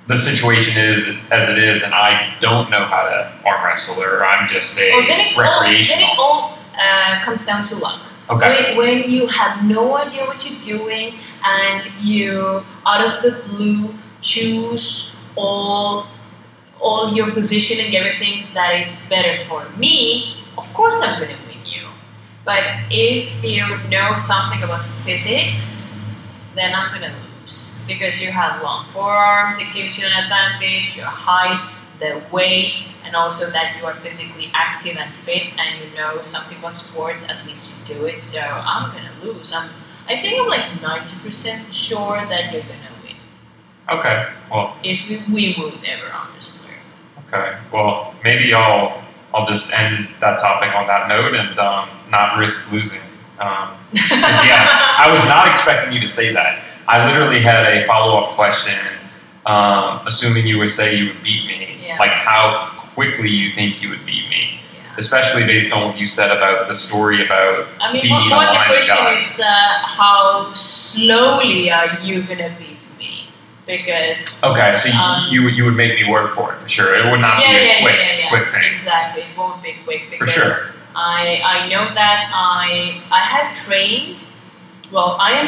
the situation is as it is, and I don't know how to arm wrestle, or I'm just a Well, then it all, then recreational. it all uh, comes down to luck. Okay. When, when you have no idea what you're doing and you, out of the blue, choose all all your positioning, everything that is better for me, of course I'm to win you. But if you know something about physics, then I'm to lose because you have long forearms. It gives you an advantage. Your height, the weight, and also that you are physically active and fit, and you know something about sports. At least you do it. So I'm going to lose. I'm. I think I'm like ninety percent sure that you're going to win Okay. Well, if we, we would ever honestly. okay. Well, maybe I'll I'll just end that topic on that note and um, not risk losing. Um, yeah, I was not expecting you to say that. I literally had a follow up question, um, assuming you would say you would beat me. Like how quickly you think you would beat me, Yeah. especially based on what you said about the story about I mean, being what, a what the of question is, uh, how slowly are you gonna beat me? Because Okay, so you, Um, you would you would make me work for it for sure. It would not yeah, be a yeah, quick quick thing Exactly, it won't be quick for sure. I I know that I I have trained. Well, I am.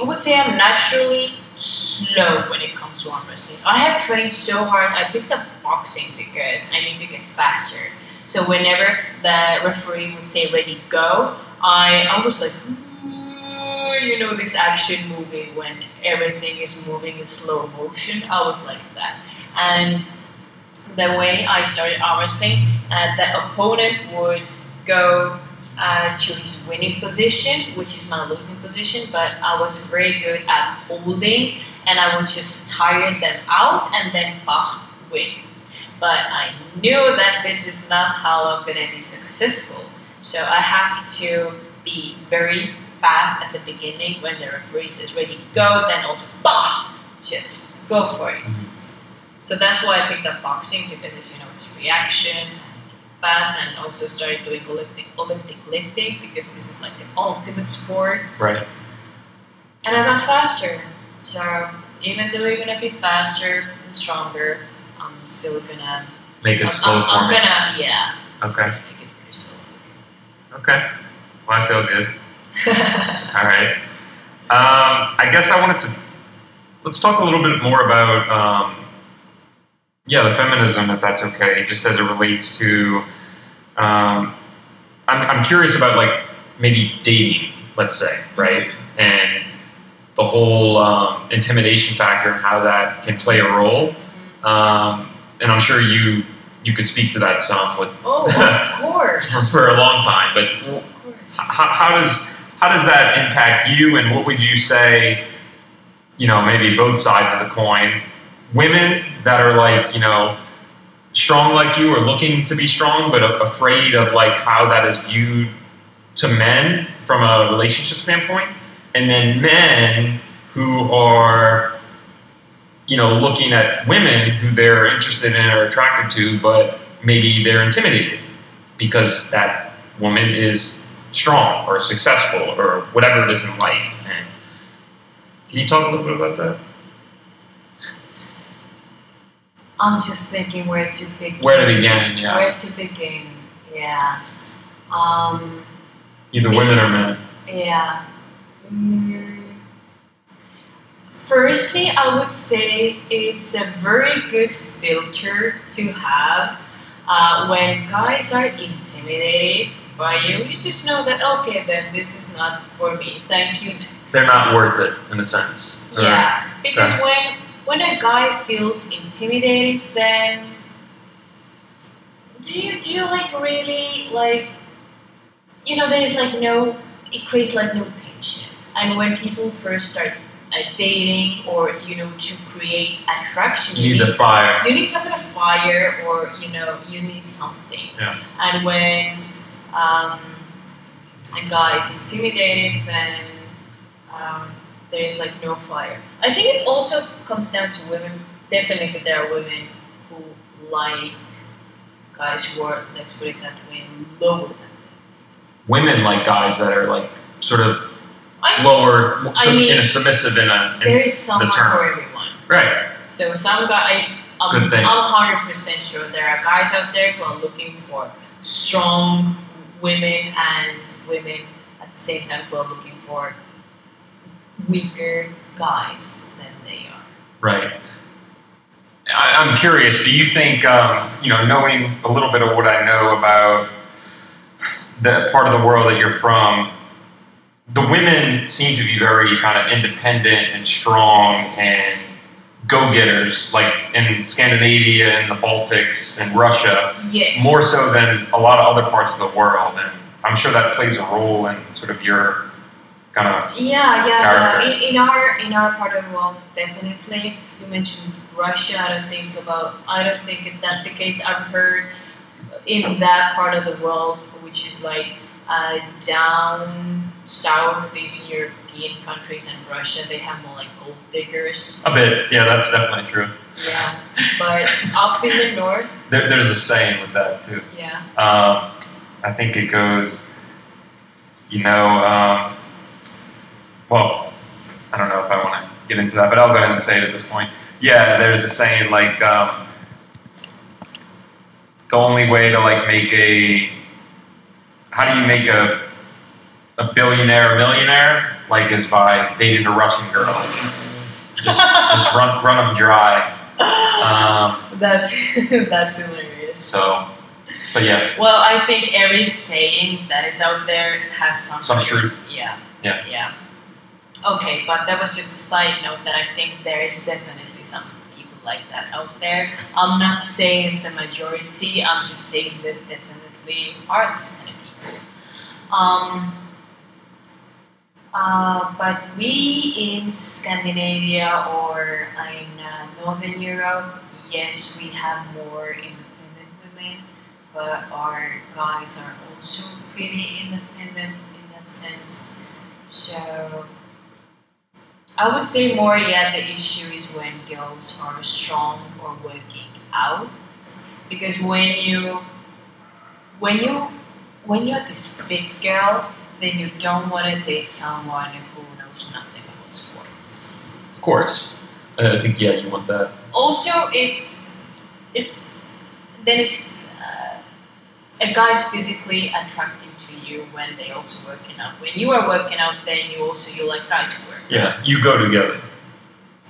I would say I'm naturally slow when it comes to arm wrestling. I have trained so hard. I picked up boxing because I need to get faster. So whenever the referee would say "ready, go," I I was like. You know this action movie when everything is moving in slow motion. I was like that, and the way I started arm wrestling, uh, the opponent would go uh, to his winning position, which is my losing position, but I was very good at holding, and I would just tire them out and then bah, win. But I knew that this is not how I'm gonna be successful, so I have to be very fast at the beginning when the referee says ready, go, then also bah, just go for it. So that's why I picked up boxing because, you know, it's reaction, fast, and also started doing Olympic Olympic lifting because this is like the ultimate sport. Right. And I got faster. So even though you're gonna be faster and stronger, I'm still gonna. Make it I'm, slow I'm, for I'm me. gonna, yeah. Okay. Make it pretty slow. Okay. Well, I feel good. *laughs* All right. Um, I guess I wanted to let's talk a little bit more about um, yeah the feminism, if that's okay, just as it relates to. Um, I'm I'm curious about like maybe dating, let's say, right, and the whole um, intimidation factor and how that can play a role. Um, and I'm sure you you could speak to that some with oh, of *laughs* course. for, for a long time, but how, how does how does that impact you and what would you say you know maybe both sides of the coin women that are like you know strong like you or looking to be strong but afraid of like how that is viewed to men from a relationship standpoint and then men who are you know looking at women who they're interested in or attracted to but maybe they're intimidated because that woman is strong or successful or whatever it is in life. And can you talk a little bit about that? I'm just thinking where to begin. Where to begin? Yeah, Where to begin? Yeah. Um, either women or men. yeah. Mm. Firstly, I would say it's a very good filter to have uh, when guys are intimidated by you. You just know that okay, then this is not for me. Thank you. Next. They're not worth it in a sense. Yeah, because Okay. when when a guy feels intimidated, then do you do you like really like you know there's like no it creates like no tension, and when people first start uh, dating or you know to create attraction, You need the some- fire. you need some kind of fire or you know you need something Yeah. and when um, a guy is intimidated then um, there's like no fire i think it also comes down to women definitely there are women who like guys who are let's put it that way lower than them Women like guys that are like sort of I lower, I in a submissive in a in, there is someone term. for everyone right. So some guy, I'm, Good thing. I'm hundred percent sure there are guys out there who are looking for strong women and women at the same time who are looking for weaker guys than they are. Right. I, I'm curious. Do you think, um, you know, knowing a little bit of what I know about the part of the world that you're from, the women seem to be very kind of independent and strong and go-getters, like in Scandinavia and the Baltics and Russia, Yeah, more so than a lot of other parts of the world. And I'm sure that plays a role in sort of your kind of yeah, yeah. yeah. In, in our in our part of the world, definitely. You mentioned Russia. I don't think about. I don't think that that's the case. I've heard in that part of the world, which is like uh, down southeast European countries and Russia, they have more like gold diggers. a bit. Yeah, that's definitely true. Yeah, but up in the north, *laughs* There, there's a saying with that too. yeah, Um, I think it goes, you know, um, well, I don't know if I want to get into that, but I'll go ahead and say it at this point. Yeah, there's a saying like, um, the only way to like make a, how do you make a, a billionaire a millionaire? Like is by dating a Russian girl. Just, just run, run them dry. Um, that's *laughs* that's hilarious. so, but yeah, Well, I think every saying that is out there has some Some truth. Yeah. Yeah. Yeah. Okay, but that was just a side note that I think there is definitely some people like that out there. I'm not saying it's a majority. I'm just saying that definitely are these kind of people. Um, uh, but we in Scandinavia or in uh, Northern Europe, yes, we have more independent women, but our guys are also pretty independent in that sense. So I would say more, yeah, the issue is when girls are strong or working out, because when you when you when you're this big girl, then you don't want to date someone who knows nothing about sports. of course. I think yeah, you want that. Also, it's it's then it's uh, a guy's physically attractive you when they also working out. When you are working out, then you also you like guys who work. Yeah, you go together.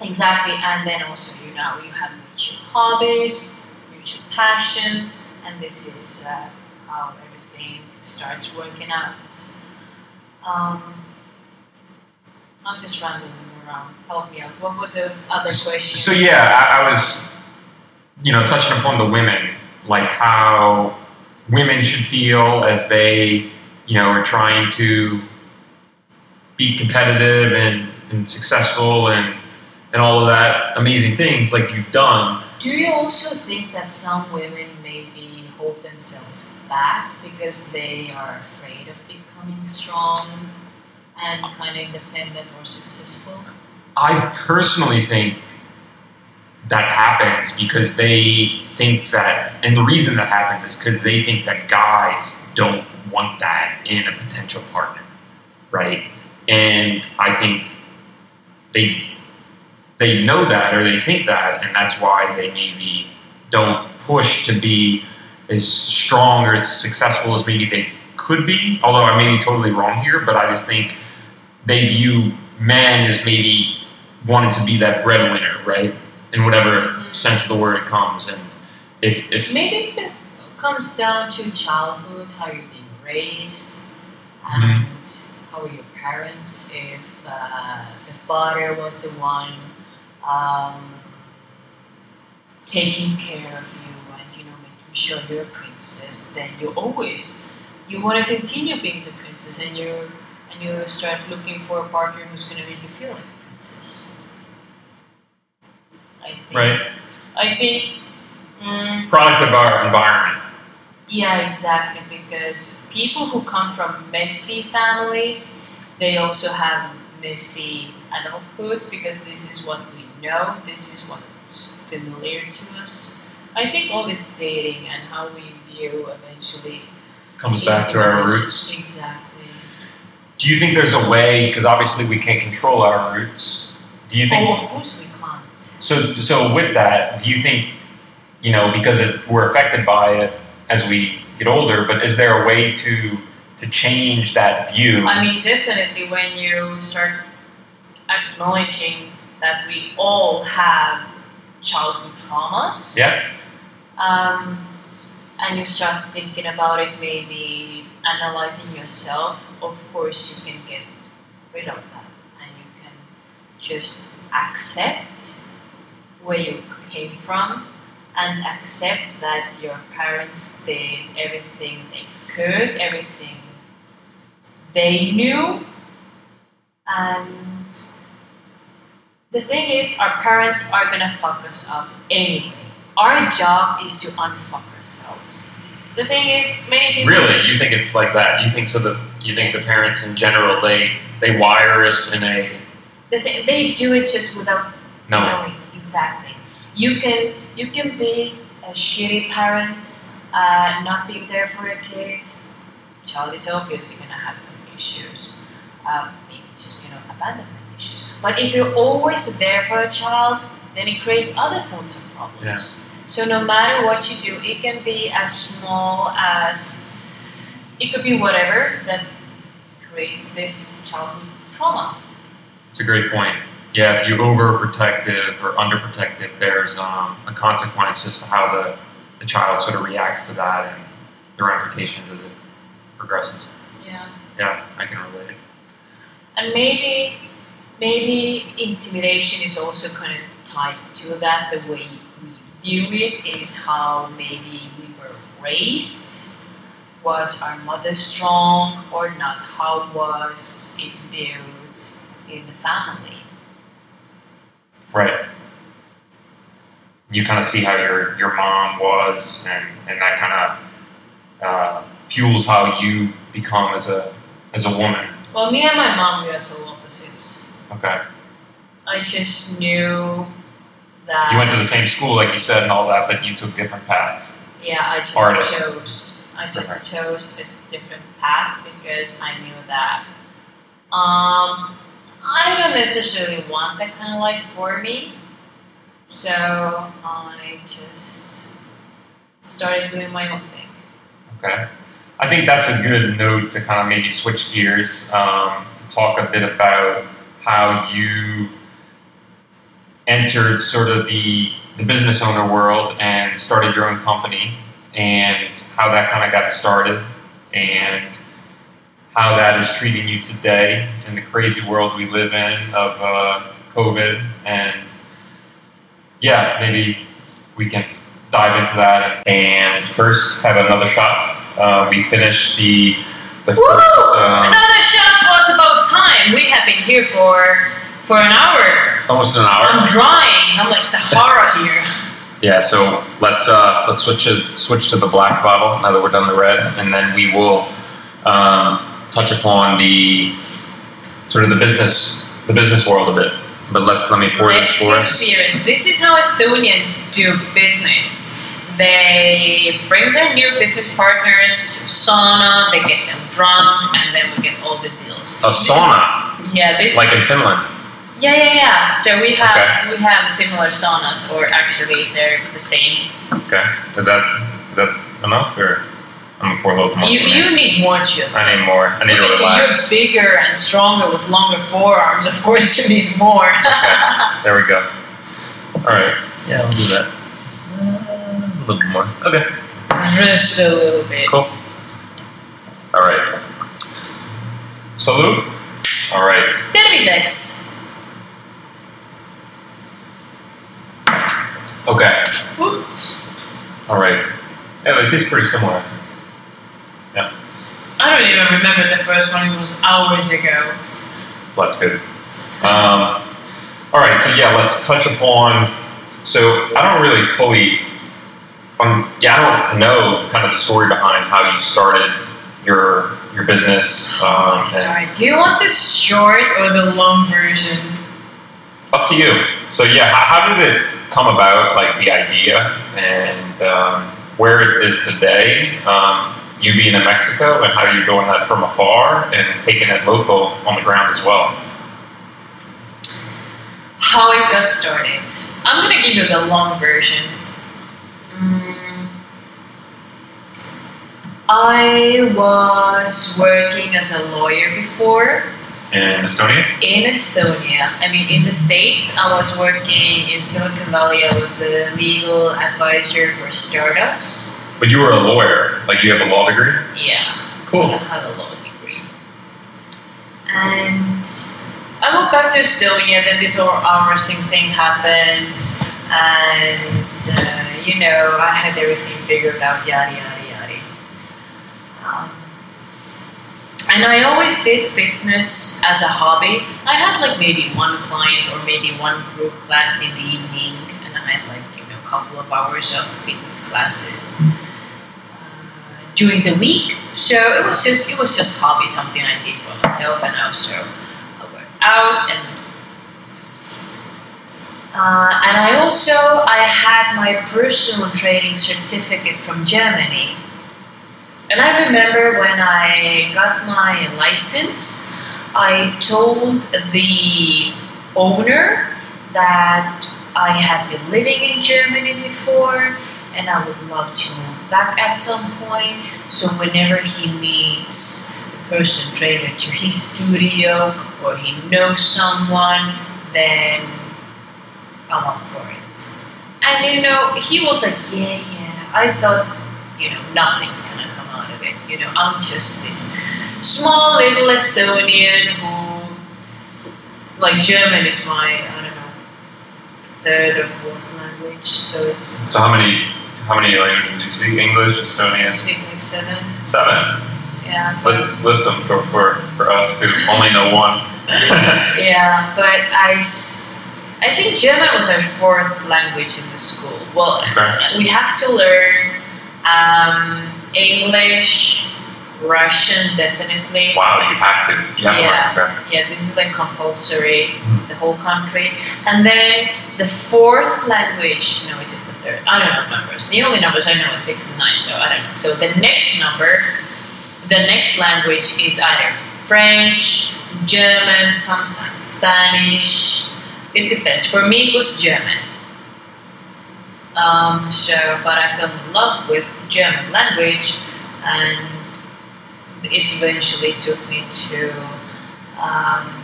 Exactly, and then also you know you have mutual hobbies, mutual passions, and this is uh, how everything starts working out. Um, I'm just rambling around. Help me out. What were those other questions? So yeah, I, I was, you know, touching upon the women, like how women should feel as they, you know, are trying to be competitive and, and successful and and all of that amazing things like you've done. Do you also think that some women maybe hold themselves back because they are afraid of becoming strong and kind of independent or successful? I personally think that happens because they think that, and the reason that happens is because they think that guys don't want that in a potential partner, right? And I think they they know that or they think that, and that's why they maybe don't push to be as strong or as successful as maybe they could be. Although I may be totally wrong here, but I just think they view men as maybe wanting to be that breadwinner, right? In whatever sense of the word it comes. And if, if Maybe it comes down to childhood, how you're being raised, Mm-hmm. and how are your parents. If uh, the father was the one um, taking care of you and you know making sure you're a princess, then you always you want to continue being the princess, and you and you start looking for a partner who's going to make you feel like a princess. I think. right, I think. Mm, product of our environment. yeah, exactly. Because people who come from messy families, they also have messy adulthoods because this is what we know, this is what's familiar to us. I think all this dating and how we view eventually Comes back to our roots. Exactly. Do you think there's a way, because obviously we can't control our roots, do you think Oh, of course we. So, so with that, do you think, you know, because it, we're affected by it as we get older, but is there a way to to change that view? I mean, definitely when you start acknowledging that we all have childhood traumas. yeah, um, and you start thinking about it, maybe analyzing yourself, of course, you can get rid of that and you can just accept where you came from and accept that your parents did everything they could, everything they knew. And the thing is, our parents are gonna fuck us up anyway. Our job is to unfuck ourselves. The thing is, many people really, you think it's like that? You think so? That you think Yes. the parents in general they they wire us in a the they do it just without no. knowing exactly. You can you can be a shitty parent, uh, not being there for your kids. Child is obviously gonna have some issues, uh, maybe just you know abandonment issues. But if you're always there for a child, then it creates other sorts of problems. So no matter what you do, it can be as small as it could be whatever that creates this childhood trauma. It's a great point. Yeah, if you overprotective or underprotective, there's um, a consequence as to how the, the child sort of reacts to that and the ramifications as it progresses. Yeah. Yeah, I can relate. And maybe maybe intimidation is also kind of tied to that. The way we view it is how maybe we were raised. Was our mother strong or not? How was it viewed in the family? Right. You kind of see how your your mom was, and, and that kind of uh, fuels how you become as a as a woman. Well, me and my mom we are total opposites. Okay. I just knew that You went to the same school, like you said, and all that, but you took different paths. Yeah, I just Artists. chose. I just chose a different path because I knew that. Um, I don't necessarily want that kind of life for me, so I just started doing my own thing. Okay. I think that's a good note to kind of maybe switch gears um, to talk a bit about how you entered sort of the, the business owner world and started your own company and how that kind of got started and how that is treating you today in the crazy world we live in of uh, COVID. And yeah, maybe we can dive into that and, first have another shot. Uh, we finished the the Woo! first um, Another shot was about time. We have been here for for an hour. almost an hour. I'm drying. I'm like Sahara *laughs* here. Yeah, so let's uh, let's switch to switch to the black bottle now that we're done the red, and then we will um, touch upon the sort of the business the business world a bit. But let, let me pour Let's this for us. serious. This is how Estonians do business. They bring their new business partners to sauna, they get them drunk, and then we get all the deals. A sauna, Yeah, this like is, in Finland. yeah, yeah, yeah. So we have Okay. we have similar saunas, or actually they're the same. Okay. Is that is that enough, or I'm gonna pour a little more? You for you need more juice. I need more. I need to because relax. you're bigger and stronger with longer forearms. Of course, you need more. *laughs* There we go. All right. Yeah, I'll do that. Uh, a little more. Okay. Just a little bit. Cool. All right. Salute. All right. Terviseks. Okay. Woo. All right. Yeah, they taste pretty similar. I don't even remember the first one. It was hours ago. That's good. Um, all right, so yeah, let's touch upon. So I don't really fully, um, yeah, I don't know kind of the story behind how you started your your business. Um, and Sorry. Do you want the short or the long version? up to you. So yeah, how, how did it come about? Like the idea and um, where it is today. Um, you being in Mexico and how you're doing that from afar and taking it local on the ground as well. How it got started. I'm gonna give you the long version. Mm. I was working as a lawyer before In Estonia. in Estonia. I mean, in the States, I was working in Silicon Valley. I was the legal advisor for startups. But you were a lawyer, like you have a law degree. Yeah. Cool. I have a law degree. And I moved back to Estonia, then this whole arm wrestling thing happened, and uh, you know, I had everything figured out, yada yada yada. Um, and I always did fitness as a hobby. I had like maybe one client or maybe one group class in the evening, and I had like you know a couple of hours of fitness classes uh, during the week. So it was just it was just hobby, something I did for myself, and also I worked out and. Uh, and I also I had my personal training certificate from Germany, and I remember when I got my license, I told the owner that I had been living in Germany before and I would love to move back at some point. So whenever he meets the person trainer to his studio or he knows someone, then I'm up for it. And you know, he was like, yeah, yeah. I thought, you know, nothing's gonna come out of it. You know, I'm just this small little Estonian who, like, German is my, I don't know, third or fourth language. So it's So how many how many languages do you speak? English, Estonian? I speak like seven. seven. Yeah. but- List, them for, for, for us who only know one. *laughs* yeah, but I, I think German was our fourth language in the school. Well, Okay. we have to learn um, English, Russian, definitely. wow, you have to. You have Yeah. to learn. Okay. Yeah, this is like compulsory, the whole country. And then the fourth language, no, is it I don't know numbers. The only numbers I know is six and nine, so I don't know. So the next number, the next language is either French, German, sometimes Spanish. It depends. For me, it was German. Um, so, but I fell in love with German language, and it eventually took me to um,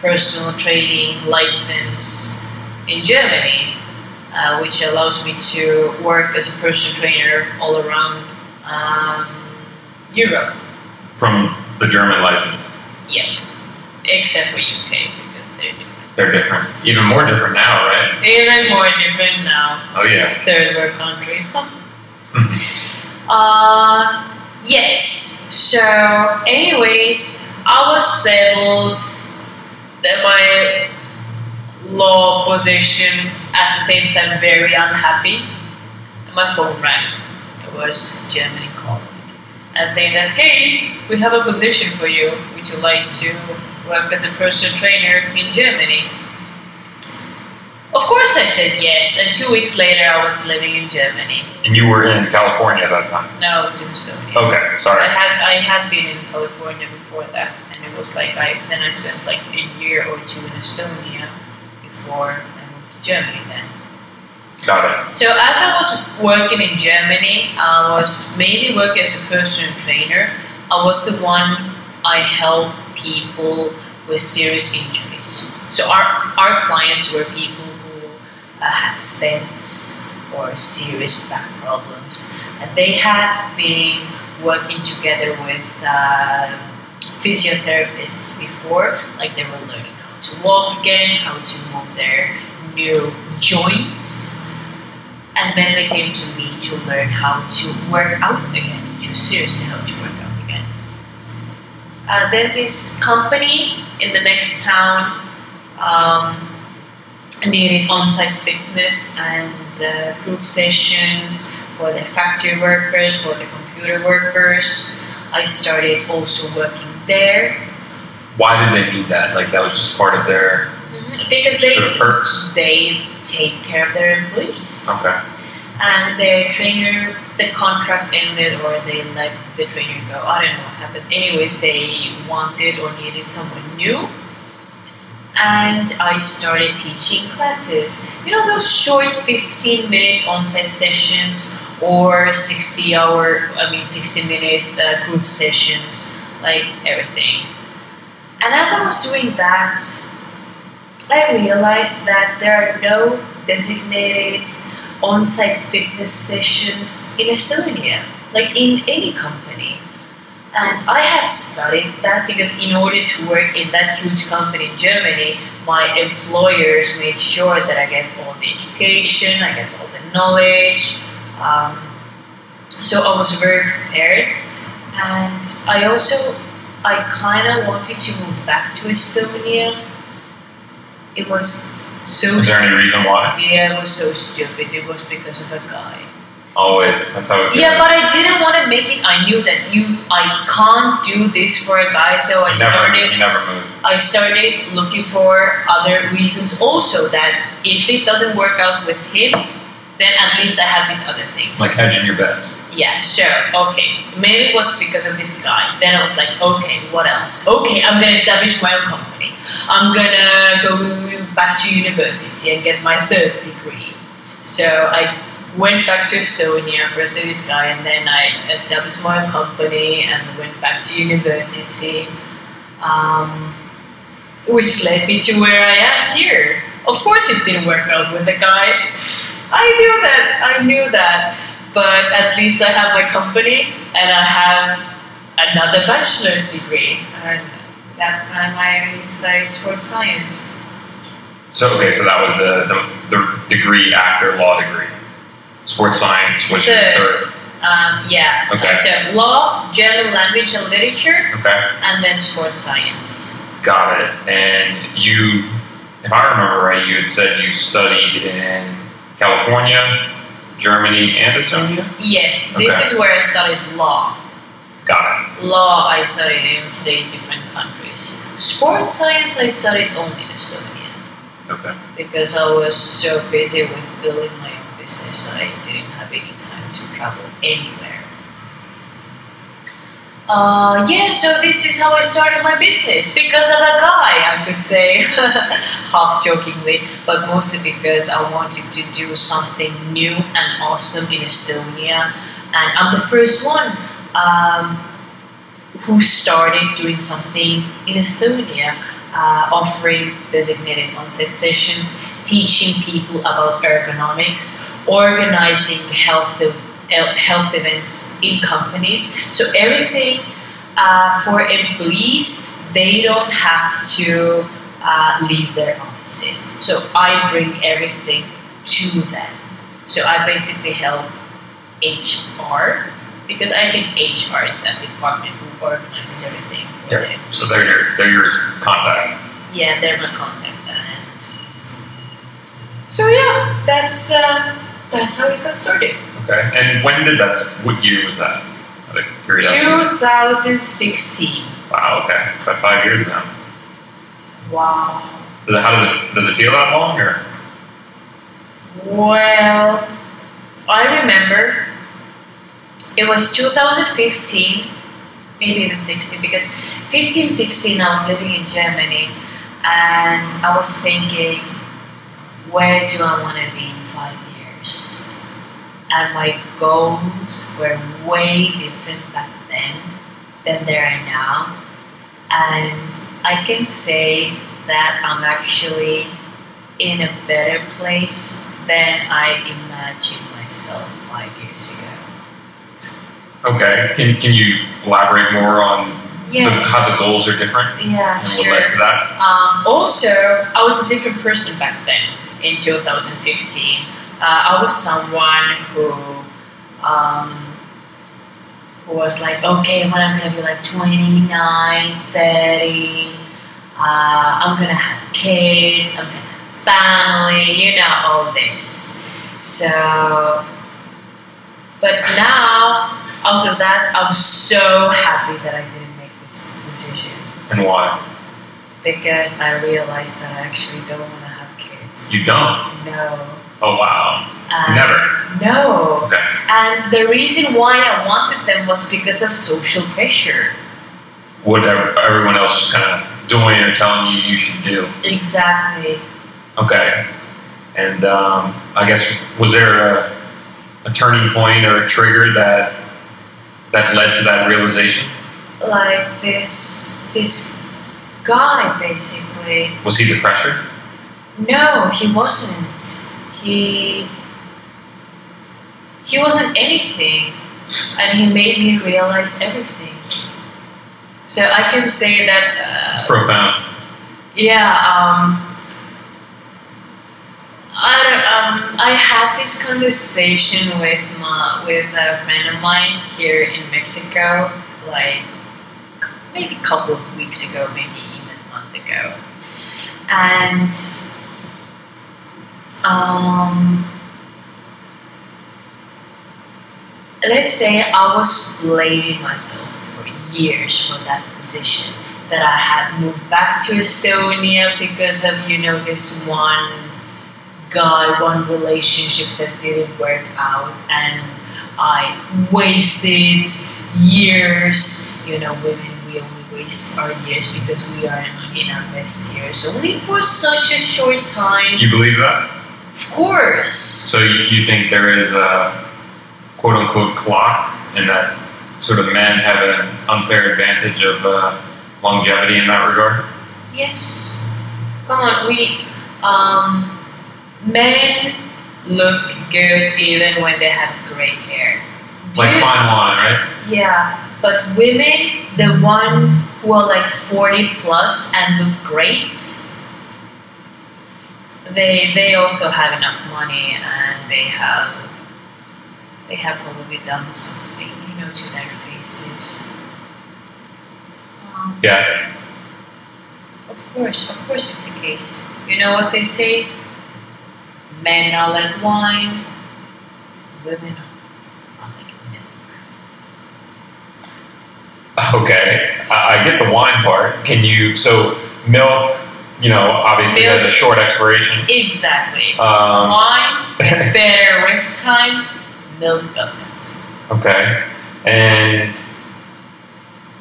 personal training license in Germany, uh, which allows me to work as a personal trainer all around um, Europe. From the German license. Yeah, except for UK because they're different. They're different. Even more different now, right? Even more different now. Oh yeah. Third world country. *laughs* Uh, yes. So, anyways, I was settled at my law position at the same time very unhappy. And my phone rang. It was Germany calling and saying that, hey, we have a position for you. Would you like to work as a personal trainer in Germany? Of course, I said yes. And two weeks later, I was living in Germany. And you were in California at that time. No, I was in Estonia. Okay, sorry. I had I had been in California before that, and it was like I then I spent like a year or two in Estonia before I moved to Germany. Then. Got it. So as I was working in Germany, I was mainly working as a personal trainer. I was the one I helped people with serious injuries. So our our clients were people who uh, had stents or serious back problems, and they had been working together with uh, physiotherapists before, like they were learning how to walk again, how to move their new joints, and then they came to me to learn how to work out again, to seriously how to work out again. Uh, then this company in the next town um, needed on-site fitness and uh, group sessions for the factory workers, for the computer workers. I started also working there Why did they need that? Like that was just part of their because they they take care of their employees. Okay. and their trainer, the contract ended or they let the trainer go. I don't know what happened. Anyways, they wanted or needed someone new. And I started teaching classes. You know, those short 15 minute on site sessions or 60 hour, I mean, 60 minute uh, group sessions, like everything. And as I was doing that, I realized that there are no designated on-site fitness sessions in Estonia, like in any company. And I had studied that because in order to work in that huge company in Germany, my employers made sure that I get all the education, I get all the knowledge. Um, so I was very prepared, and I also I kind of wanted to move back to Estonia. It was so. Is there any reason why? Yeah, it was so stupid. It was because of a guy. Always. That's how it Yeah, but I didn't want to make it. I knew that you, I can't do this for a guy, so I you never, started. you never moved. I started looking for other reasons also. That if it doesn't work out with him, then at least I have these other things. Like hedging your bets. Yeah, sure. Okay. Maybe it was because of this guy. Then I was like, okay, what else? Okay, I'm gonna establish my own company. I'm gonna go back to university and get my third degree. So I went back to Estonia, first this guy, and then I established my own company and went back to university. Um, which led me to where I am here. Of course, it didn't work out with the guy. I knew that. I knew that. But at least I have my company and I have another bachelor's degree. And that and my study sports science. So okay, so that was the, the, the degree after law degree. Sports science, which is Third. third. Um, yeah. Okay. So law, general language and literature, Okay. and then sports science. Got it. And you, if I remember right, you had said you studied in California, Germany, and Estonia? Yes, this Okay. is where I studied law. Got it. Law I studied in three different countries. Sports science I studied only in Estonia. Okay. because I was so busy with building my own business, I didn't have any time to travel anywhere. Uh, yeah, so this is how I started my business. Because of a guy, I could say, *laughs* half jokingly, but mostly because I wanted to do something new and awesome in Estonia, and I'm the first one um, who started doing something in Estonia uh, offering designated on-site sessions, teaching people about ergonomics, organizing health ev- health events in companies. So everything uh, for employees, they don't have to uh, leave their offices. So I bring everything to them. So I basically help HR because I think HR is that department who organizes everything. for Yeah. So they're your, they're your contact. yeah, they're my contact and so yeah, that's uh, that's how it got started. Okay. And when did that? What year was that? Out of curiosity. 2016. Wow. Okay. About five years now. Wow. Does it, how does it does it feel that long or? Well, I remember it was 2015, maybe even 16, because 15, 16 I was living in Germany and I was thinking, where do I want to be in five years? And my goals were way different back then than they are now. And I can say that I'm actually in a better place than I imagined myself five years ago. Okay. Can, can you elaborate more on the, how the goals are different yeah, sure. led to that? Um, also, I was a different person back then in 2015. Uh, I was someone who, um, who was like, okay, when I'm gonna be like 29, 30, uh, I'm gonna have kids, I'm gonna have family, you know, all this. So, but now, after that, I'm so happy that I didn't make this decision And why? because I realized that I actually don't want to have kids. You don't? No. Oh, wow. Never. No. Okay. And the reason why I wanted them was because of social pressure. What everyone else is kind of doing or telling you you should do. Exactly. Okay. And um, I guess, was there a, a turning point or a trigger that that led to that realization? Like this this guy basically. Was he the pressure? No, he wasn't. He he wasn't anything, and he made me realize everything. So I can say that. It's Uh, profound. yeah. Um, I um, I had this conversation with my with a friend of mine here in Mexico, like maybe a couple of weeks ago, maybe even a month ago, and um, let's say I was blaming myself for years for that decision that I had moved back to Estonia because of you know this one guy, one relationship that didn't work out, and I wasted years. You know, women we only waste our years because we are in our best years only for such a short time. You believe that? Of course. So you, you think there is a quote unquote clock and that sort of men have an unfair advantage of uh, longevity in that regard? Yes. Come on, we um men look good even when they have gray hair. Like Do- fine wine, right? Yeah, but women, the one who are like 40 plus and look great, they they also have enough money and they have they have probably done something, you know, to their faces. Um, Yeah. of course, of course it's the case. You know what they say? Men are like wine, women are like milk. Okay. I, I get the wine part. Can you, so milk, you know, obviously Milk. has a short expiration. Exactly. Um, Wine gets better with time, milk doesn't. Okay. And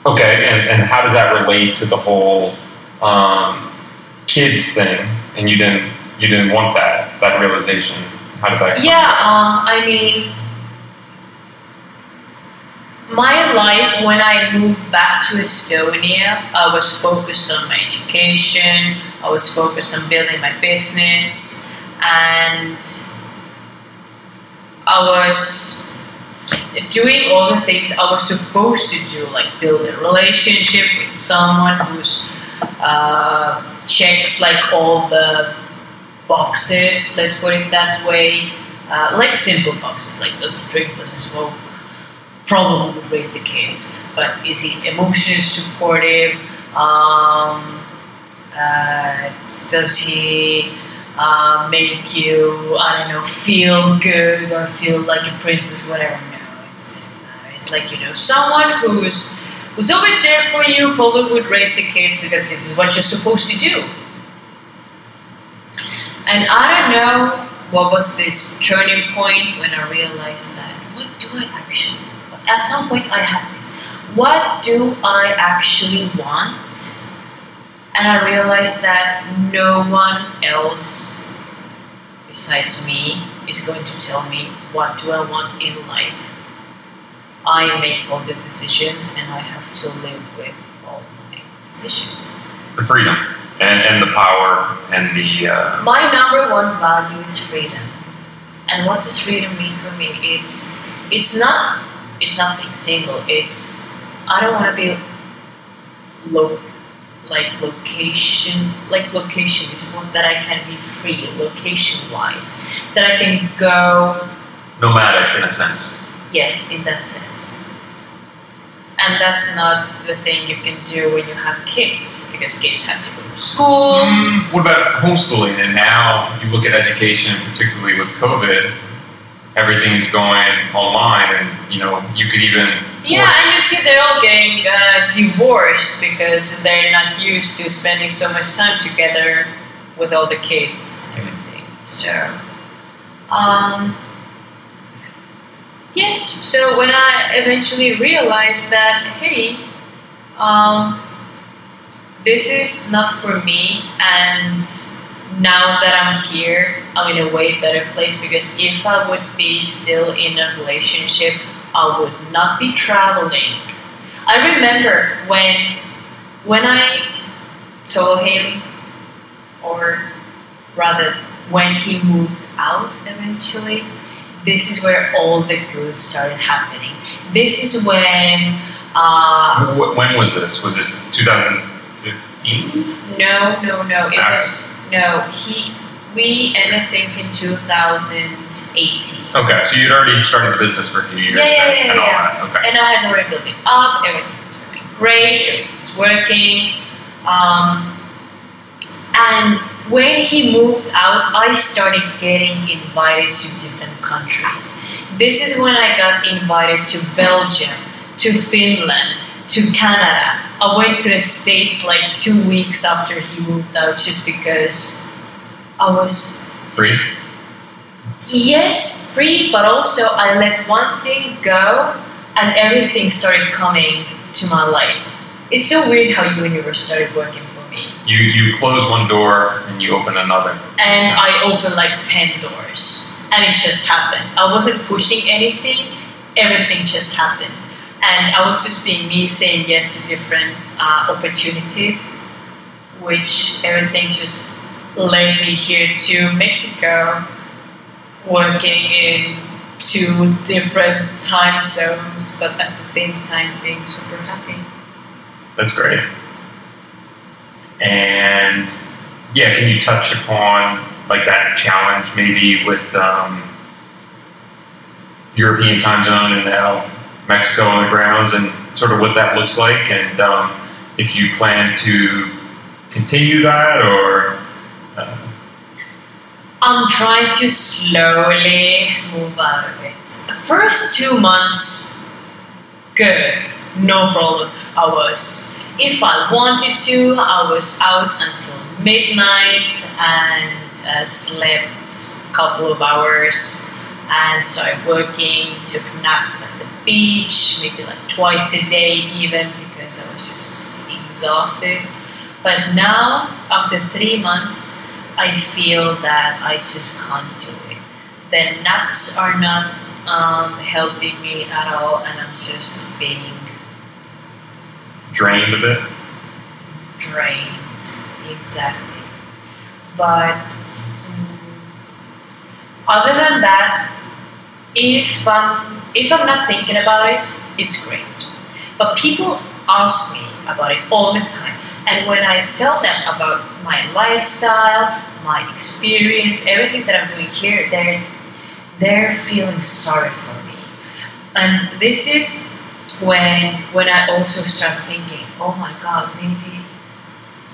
okay, and, and how does that relate to the whole um, kids thing? And you didn't you didn't want that that realization. How did that? Yeah, um, I mean, my life when I moved back to Estonia, I was focused on my education, I was focused on building my business, and I was doing all the things I was supposed to do, like build a relationship with someone who's uh, checks like all the boxes, let's put it that way. Uh, like simple boxes, like doesn't drink, doesn't smoke, probably would raise the kids, but is he emotionally supportive? Um, uh, does he uh, make you, I don't know, feel good or feel like a princess, whatever? No, it. It's like, you know, someone who's who's always there for you, probably would raise the kids because this is what you're supposed to do. And I don't know what was this turning point when I realized that what do I actually at some point I had this what do I actually want and I realized that no one else besides me is going to tell me what do I want in life I make all the decisions and I have to live with all my decisions The freedom and, and the power and the. Uh, my number one value is freedom. And what does freedom mean for me? It's it's not it's not being single. It's I don't want to be low like location like location is one that I can be free location wise. That I can go nomadic in a sense. yes, in that sense. And that's not the thing you can do when you have kids, because kids have to go to school. Mm, what about homeschooling? And now you look at education, particularly with COVID, everything is going online, and you know you could even Yeah, and you see they're all getting uh, divorced because they're not used to spending so much time together with all the kids and everything. So, um, yes. So when I eventually realized that, hey, um, this is not for me, and now that I'm here, I'm in a way better place because if I would be still in a relationship, I would not be traveling. I remember when when I told him, or rather, when he moved out eventually, this is where all the good started happening. This is when uh, When was this? Was this 2015? no, no, no. It was no. He we ended things in 2018. Okay, so you'd already started the business for a few years. Yeah, yeah, yeah, and all yeah. Okay. And I had already built it up, everything was going great, everything was working. Um, and when he moved out, I started getting invited to different countries. This is when I got invited to Belgium, to Finland, to Canada. I went to the States like two weeks after he moved out just because I was Free. Yes, free, but also I let one thing go and everything started coming to my life. It's so weird how you universe started working for me. You you close one door and you open another. And I opened like 10 doors. And it just happened. I wasn't pushing anything, everything just happened. And I was just being me saying yes to different uh, opportunities, which everything just led me here to Mexico, working in two different time zones, but at the same time being super happy. That's great. And yeah, can you touch upon like that challenge maybe with um, European time zone and now Mexico on the grounds and sort of what that looks like and um, if you plan to continue that or I'm trying to slowly move out of it. The first two months, good, no problem. I was, if I wanted to, I was out until midnight and uh, slept a couple of hours and started working, took naps at the beach, maybe like twice a day even because I was just exhausted. But now, after three months, I feel that I just can't do it. The naps are not um, helping me at all, and I'm just being drained a bit? drained. Exactly. But mm, other than that, if um, if I'm not thinking about it, it's great. But people ask me about it all the time, and when I tell them about my lifestyle, my experience, everything that I'm doing here, they're they're feeling sorry for me. And this is when when I also start thinking, oh my god, maybe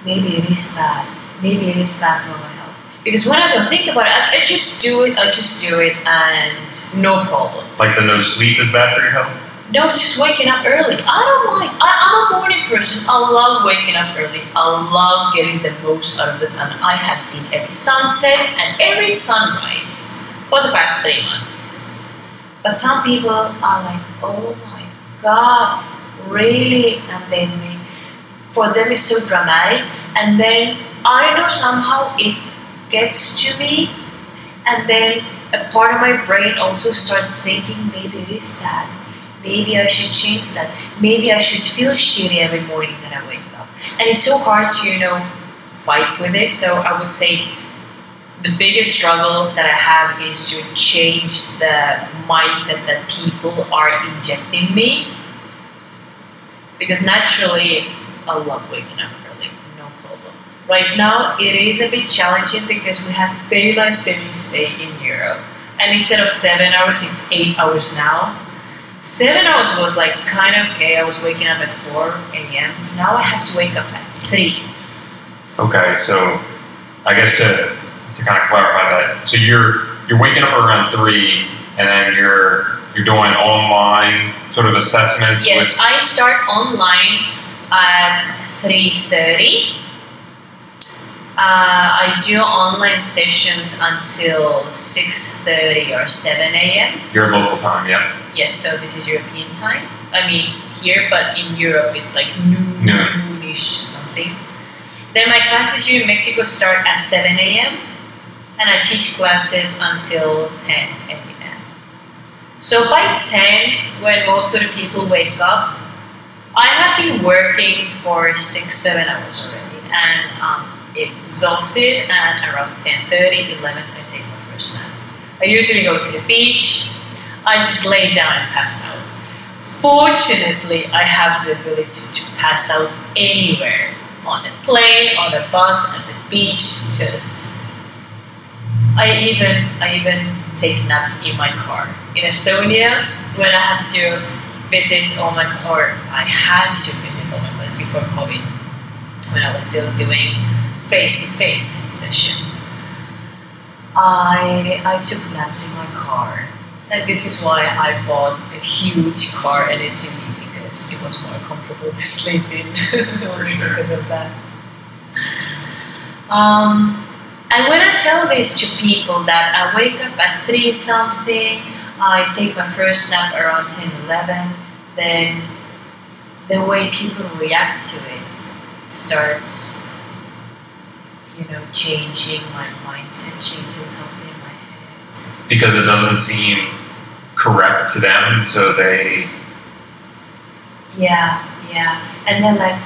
maybe it is bad. Maybe it is bad for my health. Because when I don't think about it, I, I just do it, I just do it and no problem. Like the no sleep is bad for your health? No, it's just waking up early. I don't mind. I, I'm a morning person. I love waking up early. I love getting the most out of the sun. I have seen every sunset and every sunrise for the past three months. But some people are like, oh my god, really? And then for them it's so dramatic. And then I know, somehow it gets to me. And then a part of my brain also starts thinking maybe it is bad. Maybe I should change that. Maybe I should feel shitty every morning that I wake up. And it's so hard to, you know, fight with it. So I would say the biggest struggle that I have is to change the mindset that people are injecting me. Because naturally, I love waking up early, no problem. Right now, it is a bit challenging because we have daylight savings day in Europe. And instead of seven hours, it's eight hours now. Seven hours was like kind of okay. I was waking up at 4 a.m. Now I have to wake up at 3. Okay, so I guess to to kind of clarify that, so you're you're waking up around three, and then you're you're doing online sort of assessments. Yes, I start online at 3.30. Uh, I do online sessions until 6.30 or 7 a.m. your local time, yeah. Yes, so this is European time. I mean, here, but in Europe, it's like noon, Noon. noonish something. Then my classes here in Mexico start at 7 a.m. and I teach classes until 10 a.m. So by 10, when most of the people wake up, I have been working for six, seven hours already, and um, exhausted. And around 10:30, 11, I take my first nap. I usually go to the beach. I just lay down and pass out. Fortunately, I have the ability to pass out anywhere on a plane, on a bus, at the beach. Just I even I even take naps in my car. In Estonia, when I have to visit all my or I had to visit all my clients before COVID, when I was still doing face-to-face sessions. I I took naps in my car, and this is why I bought a huge car and SUV because it was more comfortable to sleep in *laughs* sure. because of that. Um, and when I tell this to people that I wake up at 3 something, I take my first nap around 10 11, then the way people react to it starts, you know, changing my mindset, changing something in my head. Because it doesn't seem correct to them, so they Yeah, yeah. And then like,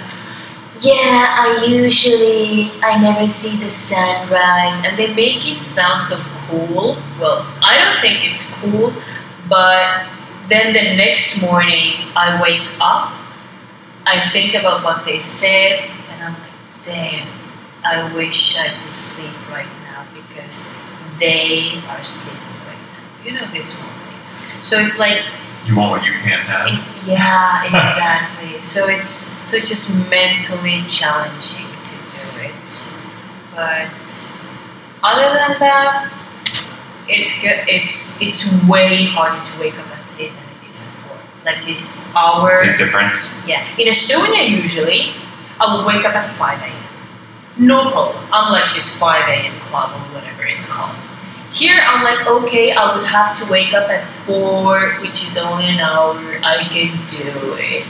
yeah, I usually I never see the sunrise, and they make it sound so cool. Well, I don't think it's cool, but then the next morning I wake up, I think about what they said, and I'm like, damn, I wish I could sleep right now because they are sleeping. You know this one. So it's like you want what you can't have. it, yeah, *laughs* exactly. so it's so it's just mentally challenging to do it. But other than that, it's good. It's it's way harder to wake up at three than it is at four. Like this hour. Big difference. Yeah. In Estonia, usually I will wake up at five a.m. No problem. I'm like this five a.m. club or whatever it's called. Here I'm like, okay, I would have to wake up at four, which is only an hour. I could do it.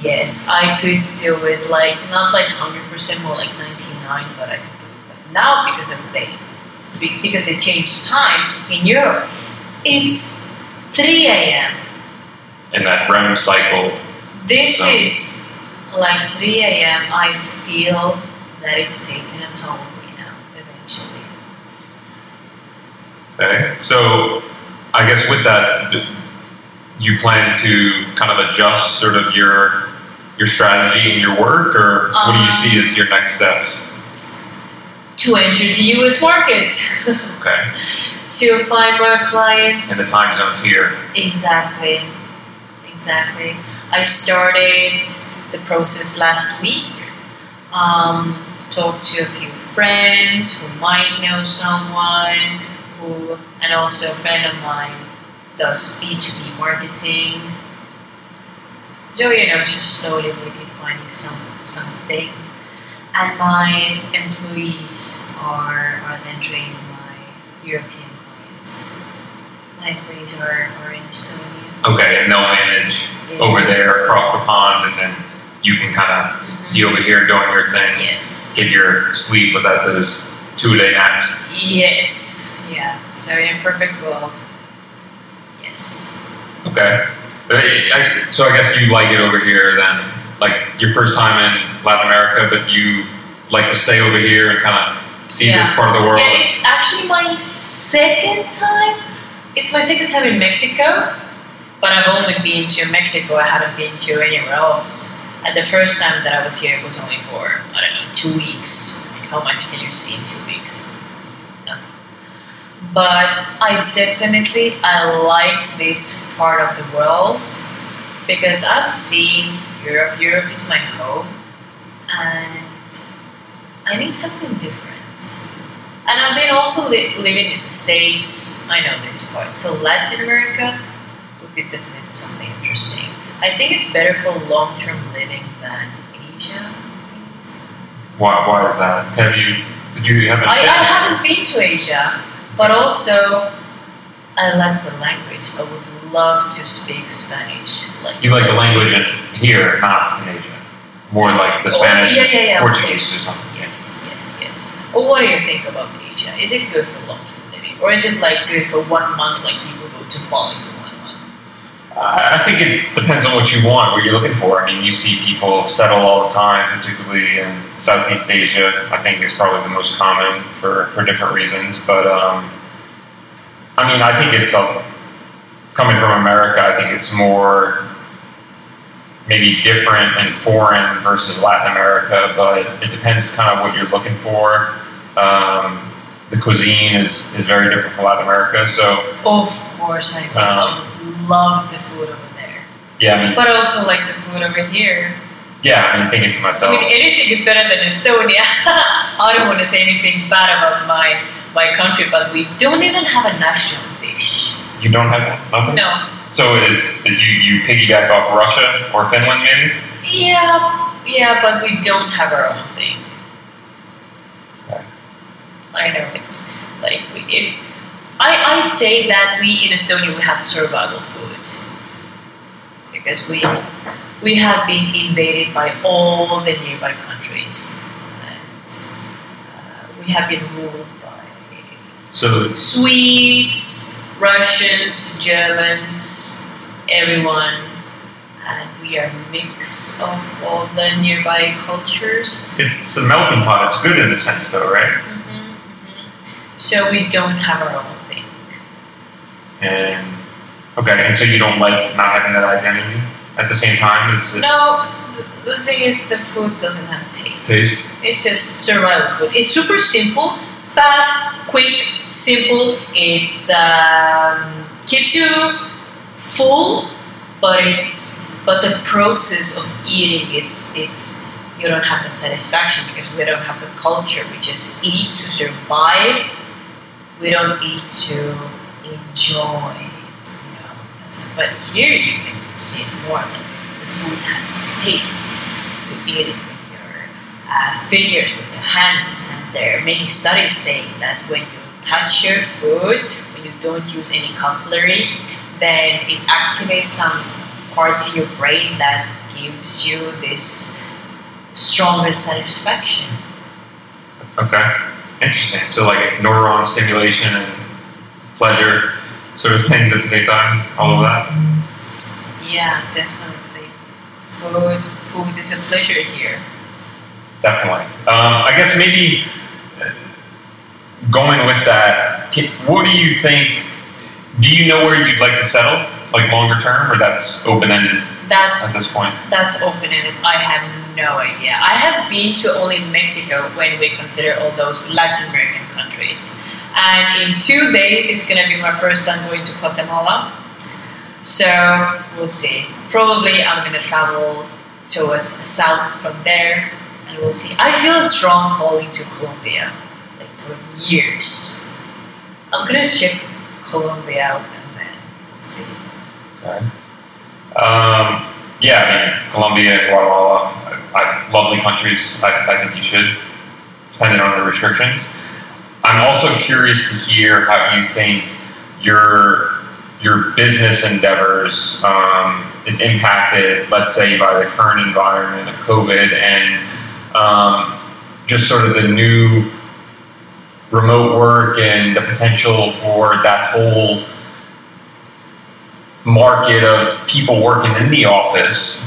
Yes, I could do it. Like not like hundred percent, more like ninety nine, but I could do it. But now because of they, be- because they changed time in Europe, it's three a.m. In that REM cycle, This So- um, is like 3 a.m. I feel that it's taking a toll on me now, eventually. Okay, so I guess with that, you plan to kind of adjust sort of your your strategy and your work, or what do you Um, see as your next steps? To enter the US market, Okay, *laughs* to find more clients. and the time zones here. Exactly. Exactly. I started the process last week. Um, talked to a few friends who might know someone and also a friend of mine does B2B marketing. So you know, just slowly maybe finding some something. And my employees are are then training my European clients. My employees are, are in Estonia. Okay, and they'll manage over there across the pond, and then you can kind of Mhm. be over here doing your thing, Yes. get your sleep without those two a day naps. Yes. Yeah. So in a perfect world. Yes. Okay. But I, I, so I guess you like it over here then, like your first time in Latin America, but you like to stay over here and kind of see Yeah. this part of the world. Yeah, it's actually my second time. It's my second time in Mexico, but I've only been to Mexico. I haven't been to anywhere else. And the first time that I was here it was only for I don't know two weeks. How much can you see in two weeks? No. But I definitely I like this part of the world because I've seen Europe. Europe is my home, and I need something different. And I've been also li- living in the States. I know this part. So Latin America would be definitely something interesting. I think it's better for long-term living than Asia. Why, why is that? Have you? Did you have? I, I haven't been to Asia, but also I like the language. I would love to speak Spanish. Like You like the language in here, not in Asia. More like the Oh, Spanish, yeah, yeah, yeah. Portuguese or something. Yes, yes, yes. Well, what do you think about Asia? Is it good for long-term living, or is it like good for one month, like people go to Bali for? I think it depends on what you want, what you're looking for. I mean, you see people settle all the time, particularly in Southeast Asia. I think is probably the most common for, for different reasons. But um, I mean, I think it's a, coming from America. I think it's more maybe different and foreign versus Latin America. But it depends kind of what you're looking for. Um, the cuisine is, is very different from Latin America. So Of course, I Um, love the food over there, yeah, I mean, but also like the food over here. yeah, I mean, thinking to myself. I mean, anything is better than Estonia. *laughs* I don't want to say anything bad about my my country, but we don't even have a national dish. You don't have nothing. No. So it is that you you piggyback off Russia or Finland maybe? Yeah, yeah, but we don't have our own thing. Okay. I know it's like we, if I I say that we in Estonia we have survival food because we we have been invaded by all the nearby countries and uh, we have been ruled by So Swedes, Russians, Germans, everyone, and we are a mix of all the nearby cultures. it's a melting pot. It's good in a sense, though, right? Mhm. So we don't have our own thing. And okay, and so you don't like not having that identity at the same time as it No, the, the thing is, the food doesn't have taste. tastes. It's just survival food. It's super simple, fast, quick, simple. It um, keeps you full, but it's but the process of eating, it's it's you don't have the satisfaction because we don't have the culture. We just eat to survive. We don't eat to enjoy. You know, that's it. But here you can see it more. The food has taste. You eat it with your uh, fingers, with your hands, and there are many studies saying that when you touch your food, when you don't use any cutlery, then it activates some parts in your brain that gives you this stronger satisfaction. Okay, interesting. So like neuron stimulation and pleasure, sort of things at the same time. All of that. Yeah, definitely. Food, food is a pleasure here. Definitely. Um, I guess maybe uh, going with that, what do you think? Do you know where you'd like to settle, like longer term, or that's open ended That's at this point? that's open ended. I have no idea. I have been to only Mexico when we consider all those Latin American countries. And in two days, it's gonna be my first time going to Guatemala. So we'll see. Probably I'm gonna travel towards south from there, and we'll see. I feel a strong calling to Colombia, like for years. I'm gonna check Colombia out and then we'll see. Okay. Um, yeah, I mean, Colombia and Guatemala, I, I, lovely countries. I, I think you should, depending on the restrictions. I'm also curious to hear how you think your your business endeavors um, is impacted, let's say, by the current environment of COVID and um, just sort of the new remote work and the potential for that whole market of people working in the office,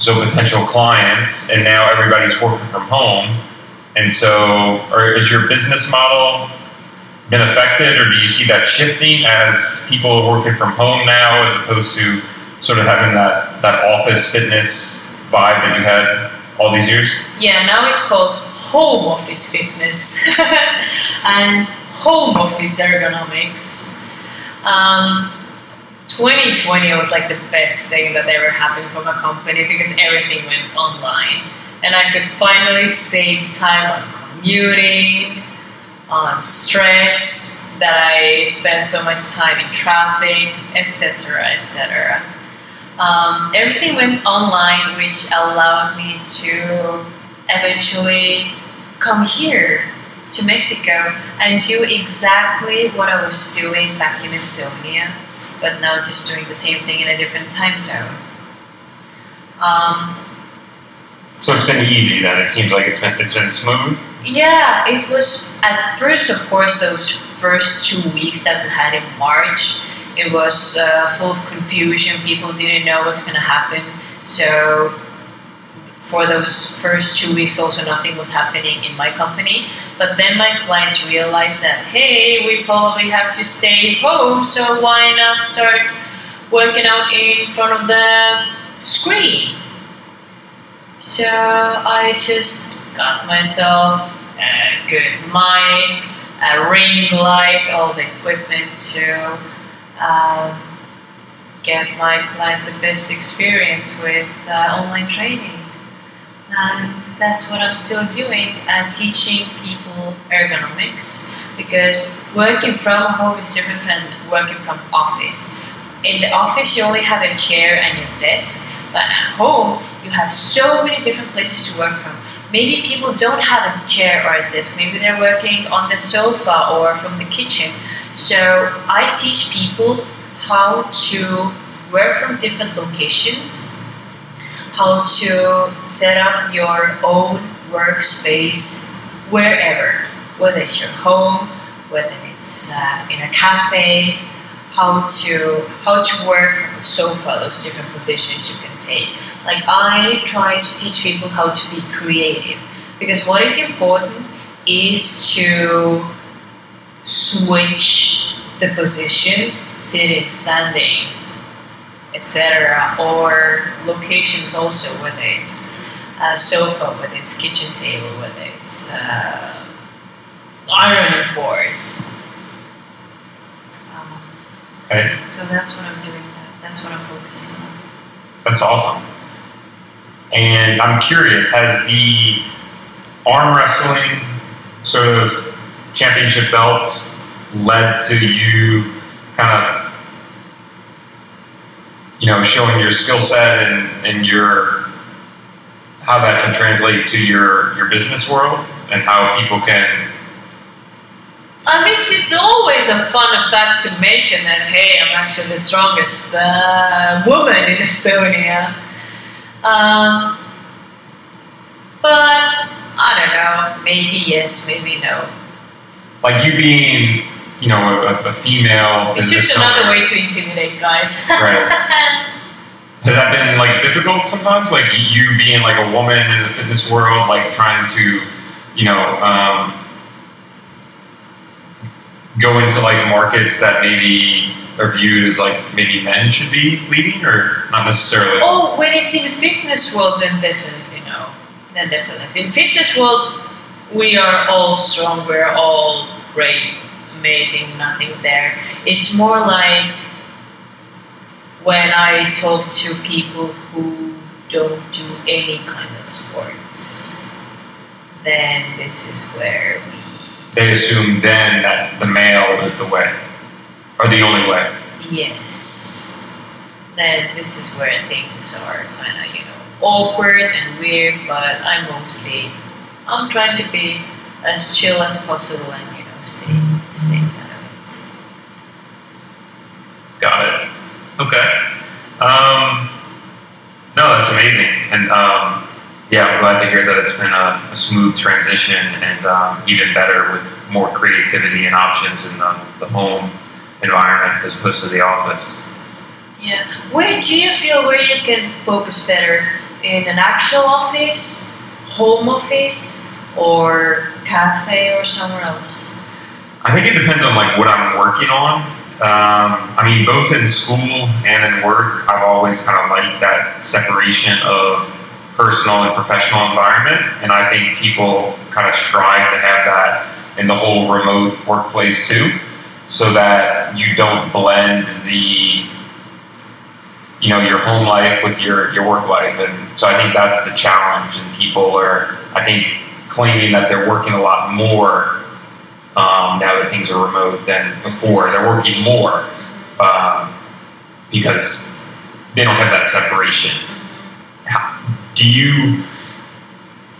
so potential clients, and now everybody's working from home. And so, or is your business model been affected, or do you see that shifting as people are working from home now, as opposed to sort of having that that office fitness vibe that you had all these years? Yeah, now it's called home office fitness *laughs* and home office ergonomics. Um, 2020 was like the best thing that ever happened for my company because everything went online and I could finally save time on commuting, on stress that I spent so much time in traffic, etc., etc. Um, everything went online, which allowed me to eventually come here to Mexico and do exactly what I was doing back in Estonia, but now just doing the same thing in a different time zone. Um, so it's been easy then. It seems like it's been it's been smooth. Yeah, it was at first, of course, those first two weeks that we had in March. It was uh, full of confusion. People didn't know what's going to happen. So for those first two weeks, also nothing was happening in my company. But then my clients realized that hey, we probably have to stay home. So why not start working out in front of the screen? So I just got myself a good mic, a ring light, all the equipment to um, get my clients the best experience with uh, online training. And that's what I'm still doing and teaching people ergonomics because working from home is different than working from office. In the office, you only have a chair and your desk, but at home, you have so many different places to work from. Maybe people don't have a chair or a desk. Maybe they're working on the sofa or from the kitchen. So I teach people how to work from different locations, how to set up your own workspace wherever, whether it's your home, whether it's uh, in a cafe, how to how to work from a sofa, those different positions you can take. Like I try to teach people how to be creative because what is important is to switch the positions, sitting, standing, etc., or locations also, whether it's a sofa, whether it's kitchen table, whether it's uh, ironing board. Um, Okay, so that's what I'm doing. That's what I'm focusing on. that's awesome. And I'm curious, has the arm wrestling sort of championship belts led to you kind of you know showing your skill set and, and your how that can translate to your your business world and how people can I mean, it's always a fun fact to mention that, hey, I'm actually the strongest uh, woman in Estonia. Um, but I don't know, maybe yes, maybe no. like you being you know a, a female It's just another way to intimidate guys. Right. *laughs* Has that been like difficult sometimes? Like you being like a woman in the fitness world, like trying to, you know, um, go into like markets that maybe are viewed as like maybe men should be leading, or not necessarily. oh, when it's in fitness world, then definitely no. Then definitely. In fitness world, we are all strong, we're all great, amazing, nothing there. It's more like when I talk to people who don't do any kind of sports, then this is where we They assume then that the male is the way, or the only way. Yes. then this is where things are kind of you know awkward and weird. But I'm mostly I'm trying to be as chill as possible and you know stay stay out of it. Got it. Okay. Um, no, that's amazing, and um, yeah, I'm glad to hear that it's been a, a smooth transition and um, even better with more creativity and options in the, the home environment as opposed to the office. Yeah. Where do you feel where you can focus better in an actual office, home office, or cafe or somewhere else? I think it depends on like what I'm working on. Um, I mean, both in school and in work, I've always kind of liked that separation of personal and professional environment, and I think people kind of strive to have that in the whole remote workplace too, so that you don't blend the you know your home life with your your work life, and so I think that's the challenge, and people are I think claiming that they're working a lot more um, now that things are remote than before. They're working more um, because they don't have that separation. How, do you?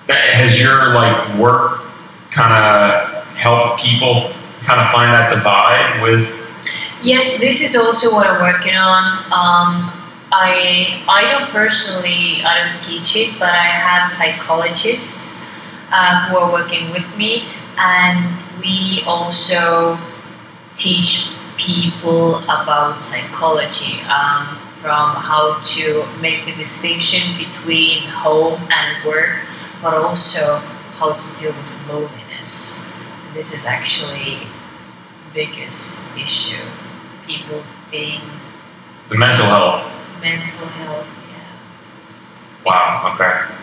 Has your like work kind of helped people kind of find that divide with? Yes, this is also what I'm working on. Um, I I don't personally I don't teach it, but I have psychologists uh, who are working with me, and we also teach people about psychology um, from how to make the distinction between home and work, but also how to deal with loneliness. This is actually biggest issue. People being The mental health. mental health, yeah. Wow. Okay.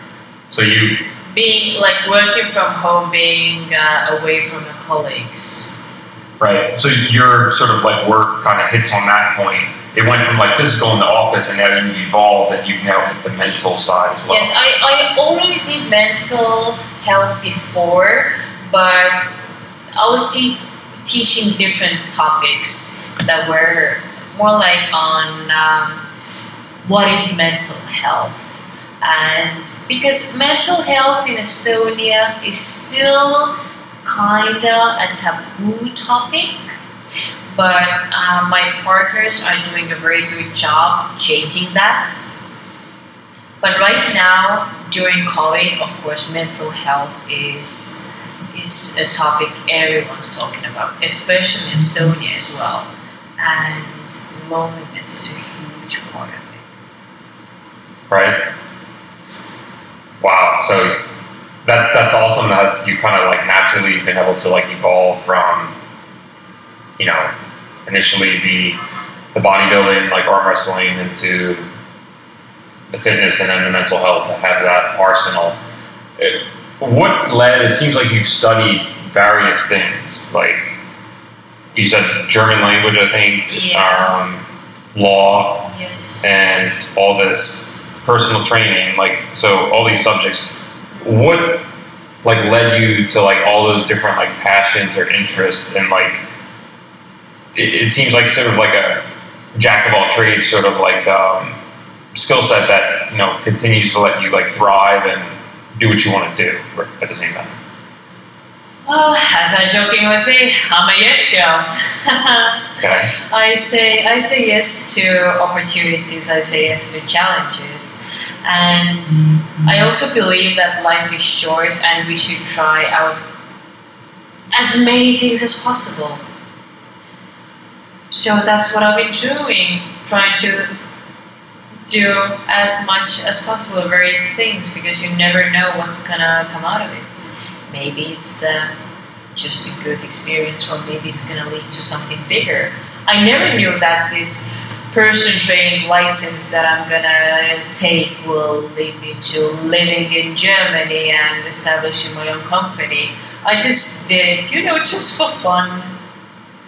So you Being like working from home, being uh, away from your colleagues. right. So your sort of like work kind of hits on that point. It went from like physical in the office, and now you evolved, and you've now hit the mental side as well. Yes, I, I already did mental health before, but I was te- teaching different topics that were more like on um, what is mental health. And because mental health in Estonia is still kinda a taboo topic, but uh, my partners are doing a very good job changing that. But right now, during COVID, of course, mental health is is a topic everyone's talking about, especially in Estonia as well. And loneliness is a huge part of it. right? Wow. So that's that's awesome that you kind of like naturally been able to like evolve from, you know, initially the the bodybuilding like arm wrestling into the fitness and then the mental health to have that arsenal. It, what led? It seems like you've studied various things, like you said German language, I think, Yeah. um, law, Yes. and all this personal training like so all these subjects what like led you to like all those different like passions or interests and like it, it seems like sort of like a jack of all trades sort of like um, skill set that you know continues to let you like thrive and do what you want to do at the same time Well, as I jokingly say, I'm a yes girl. *laughs* okay I say I say yes to opportunities. I say yes to challenges, and mm-hmm. I also believe that life is short, and we should try out as many things as possible. So that's what I've been doing, trying to do as much as possible various things because you never know what's gonna come out of it. Maybe it's uh, just a good experience, or maybe it's gonna lead to something bigger. I never knew that this person training license that I'm gonna take will lead me to living in Germany and establishing my own company. I just did you know, just for fun.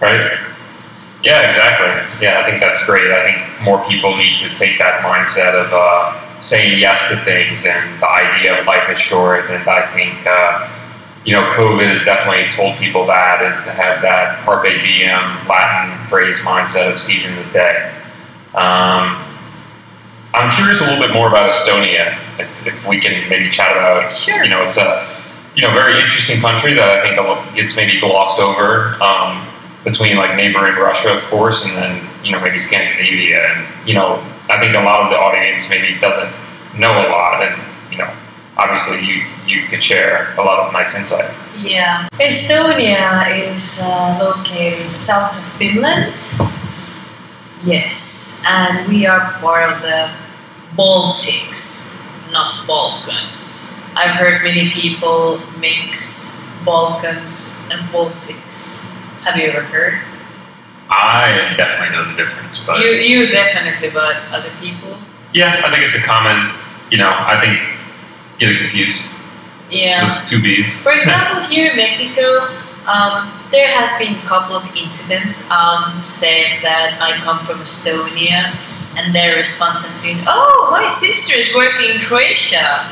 right yeah exactly yeah i think that's great i think more people need to take that mindset of uh, saying yes to things and the idea of life is short and i think uh, you know covid has definitely told people that and to have that carpe diem latin phrase mindset of seizing the day um, I'm curious a little bit more about Estonia. If, if we can maybe chat about, Sure. you know, it's a you know very interesting country that I think gets maybe glossed over um, between like neighboring Russia, of course, and then you know maybe Scandinavia, and you know I think a lot of the audience maybe doesn't know a lot, and you know obviously you you could share a lot of nice insight. Yeah. Estonia is uh, located south of Finland. Yes, and we are part of the Baltics, not Balkans. I've heard many people mix Balkans and Baltics. Have you ever heard? I definitely know the difference, but You, you definitely, but other people? yeah, I think it's a common. You know, I think get it confused Yeah. two B's. For example, here in Mexico, um, there has been a couple of incidents um, saying that I come from Estonia, and their response has been, "Oh, my sister is working in Croatia,"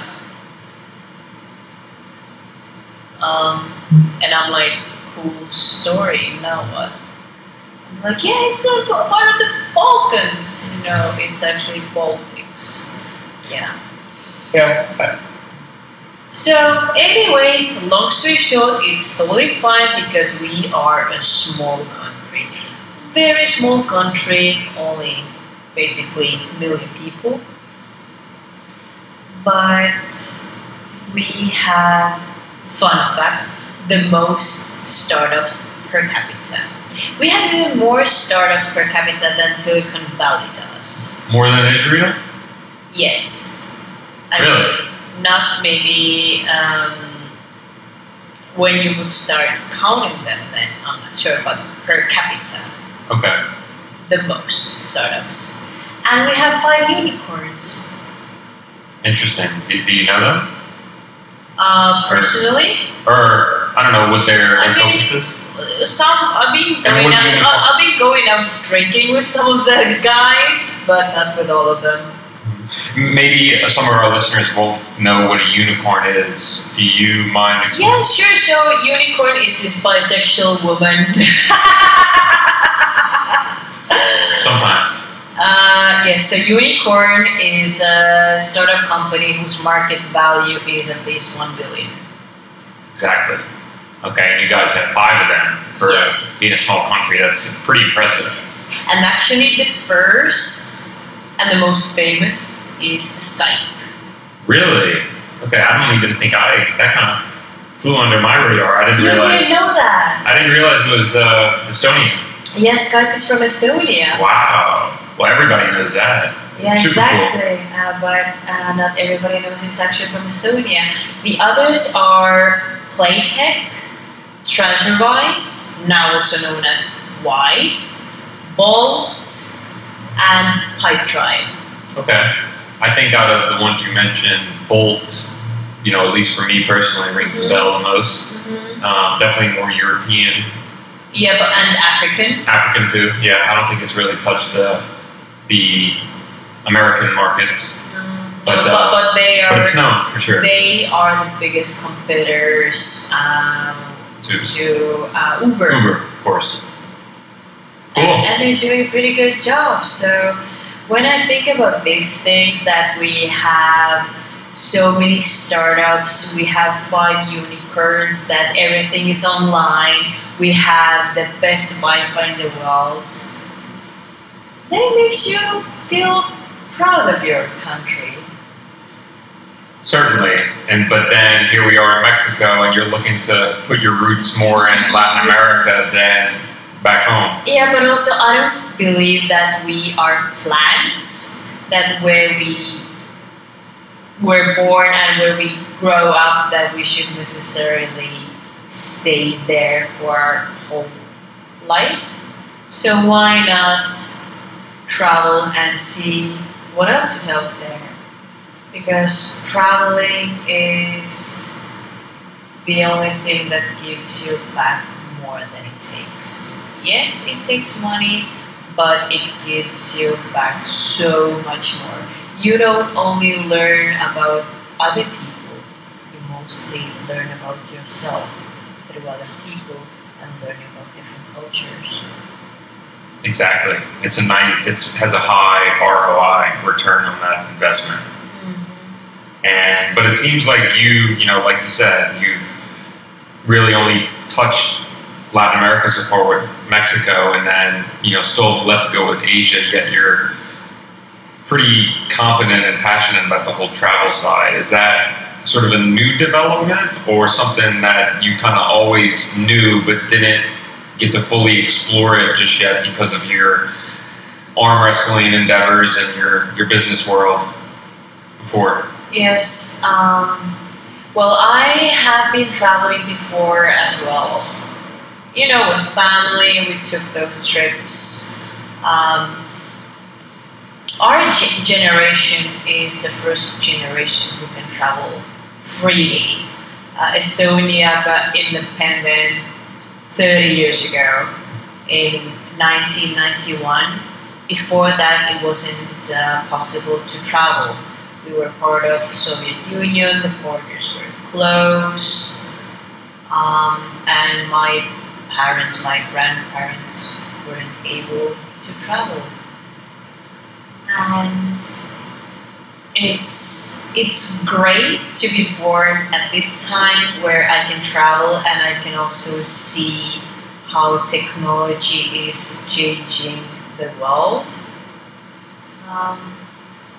um, and I'm like, "Cool story. Now what?" I'm like, "Yeah, it's not pa- part of the Balkans. No, it's actually Baltics." Yeah. Yeah. So, anyways, long story short, it's totally fine because we are a small country. Very small country, only basically a million people. But we have, fun fact, the most startups per capita. We have even more startups per capita than Silicon Valley does. More than Israel? Yes. I Really? mean, not maybe um, when you would start counting them, then I'm not sure, but per capita, Okay. the most startups. And we have five unicorns. Interesting. Do, do you know them? Uh, personally, Or I don't know what their, their mean- focus is. some I've been going out. I've been going out drinking with some of the guys, but not with all of them. Maybe some of our listeners won't know what a unicorn is. Do you mind? explaining? Yeah, sure. So unicorn is this bisexual woman. *laughs* Sometimes. Uh, yes, so Unicorn is a startup company whose market value is at least 1 billion. Exactly. Okay, and you guys have five of them for Yes. being a small country. That's pretty impressive. Yes. And actually, the first and the most famous is Skype. Really? Okay, I don't even think I that kind of flew under my radar. I didn't You realize. didn't know that? I didn't realize it was uh, Estonian. Yes, Skype is from Estonia. Wow. Well, everybody knows that. Yeah, Super exactly. Uh, but uh, not everybody knows it's actually from Estonia. The others are Playtech, TransferWise, now also known as Wise, Bolt, and Pipedrive. Okay. I think out of the ones you mentioned, Bolt, you know, at least for me personally, rings Mhm. a bell the most. Um, definitely more European, Yeah, but and African. African too. Yeah, I don't think it's really touched the the American markets, But, But, uh, but, but they are but it's known for sure. they are the biggest competitors um, To to uh, Uber. Uber, of course. Cool. and, and they're doing a pretty good job. So when I think about these things that we have so many startups, we have five unicorns, that everything is online, we have the best Wi-Fi in the world, then it makes you feel proud of your country. Certainly, and but then here we are in Mexico, and you're looking to put your roots more in Latin America than back home. Yeah, but also I don't believe that we are plants. That where we were born and where we grow up, that we should necessarily stay there for our whole life. So why not travel and see what else is out there? Because traveling is the only thing that gives you back more than it takes. Yes, it takes money, but it gives you back so much more. You don't only learn about other people, you mostly learn about yourself through other people and learning about different cultures. Exactly, it's a nice. It's has a high ROI return on that investment. Mm-hmm. And but it seems like you, you know, like you said, you've really only touched Latin America so far with Mexico, and then you know still let to go with Asia. Yet you're pretty confident and passionate about the whole travel side. Is that sort of a new development, or something that you kind of always knew but didn't get to fully explore it just yet because of your arm wrestling endeavors and your your business world before? Yes. Um, well, I have been traveling before as well. You know, with family, we took those trips. Um, our ge- generation is the first generation who can travel freely. Uh, Estonia got independent 30 years ago in 1991. Before that, it wasn't uh, possible to travel. We were part of Soviet Union. The borders were closed, um, and my parents, my grandparents, weren't able to travel. And it's it's great to be born at this time where I can travel and I can also see how technology is changing the world. Um,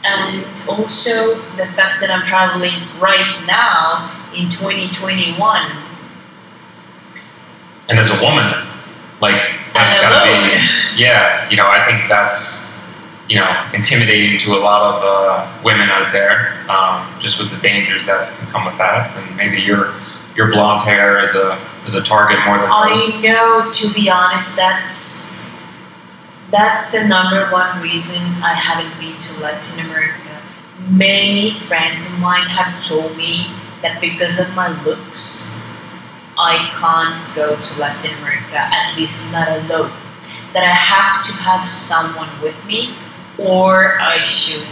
and also the fact that I'm traveling right now in 2021. And as a woman, like that's gotta be, yeah, you know, I think that's you know intimidating to a lot of uh, women out there, um, just with the dangers that can come with that, and maybe your your blonde hair is a is a target more than most. I know, to be honest, that's that's the number one reason I haven't been to Latin America. Many friends of mine have told me that because of my looks, I can't go to Latin America, at least not alone. That I have to have someone with me, or I should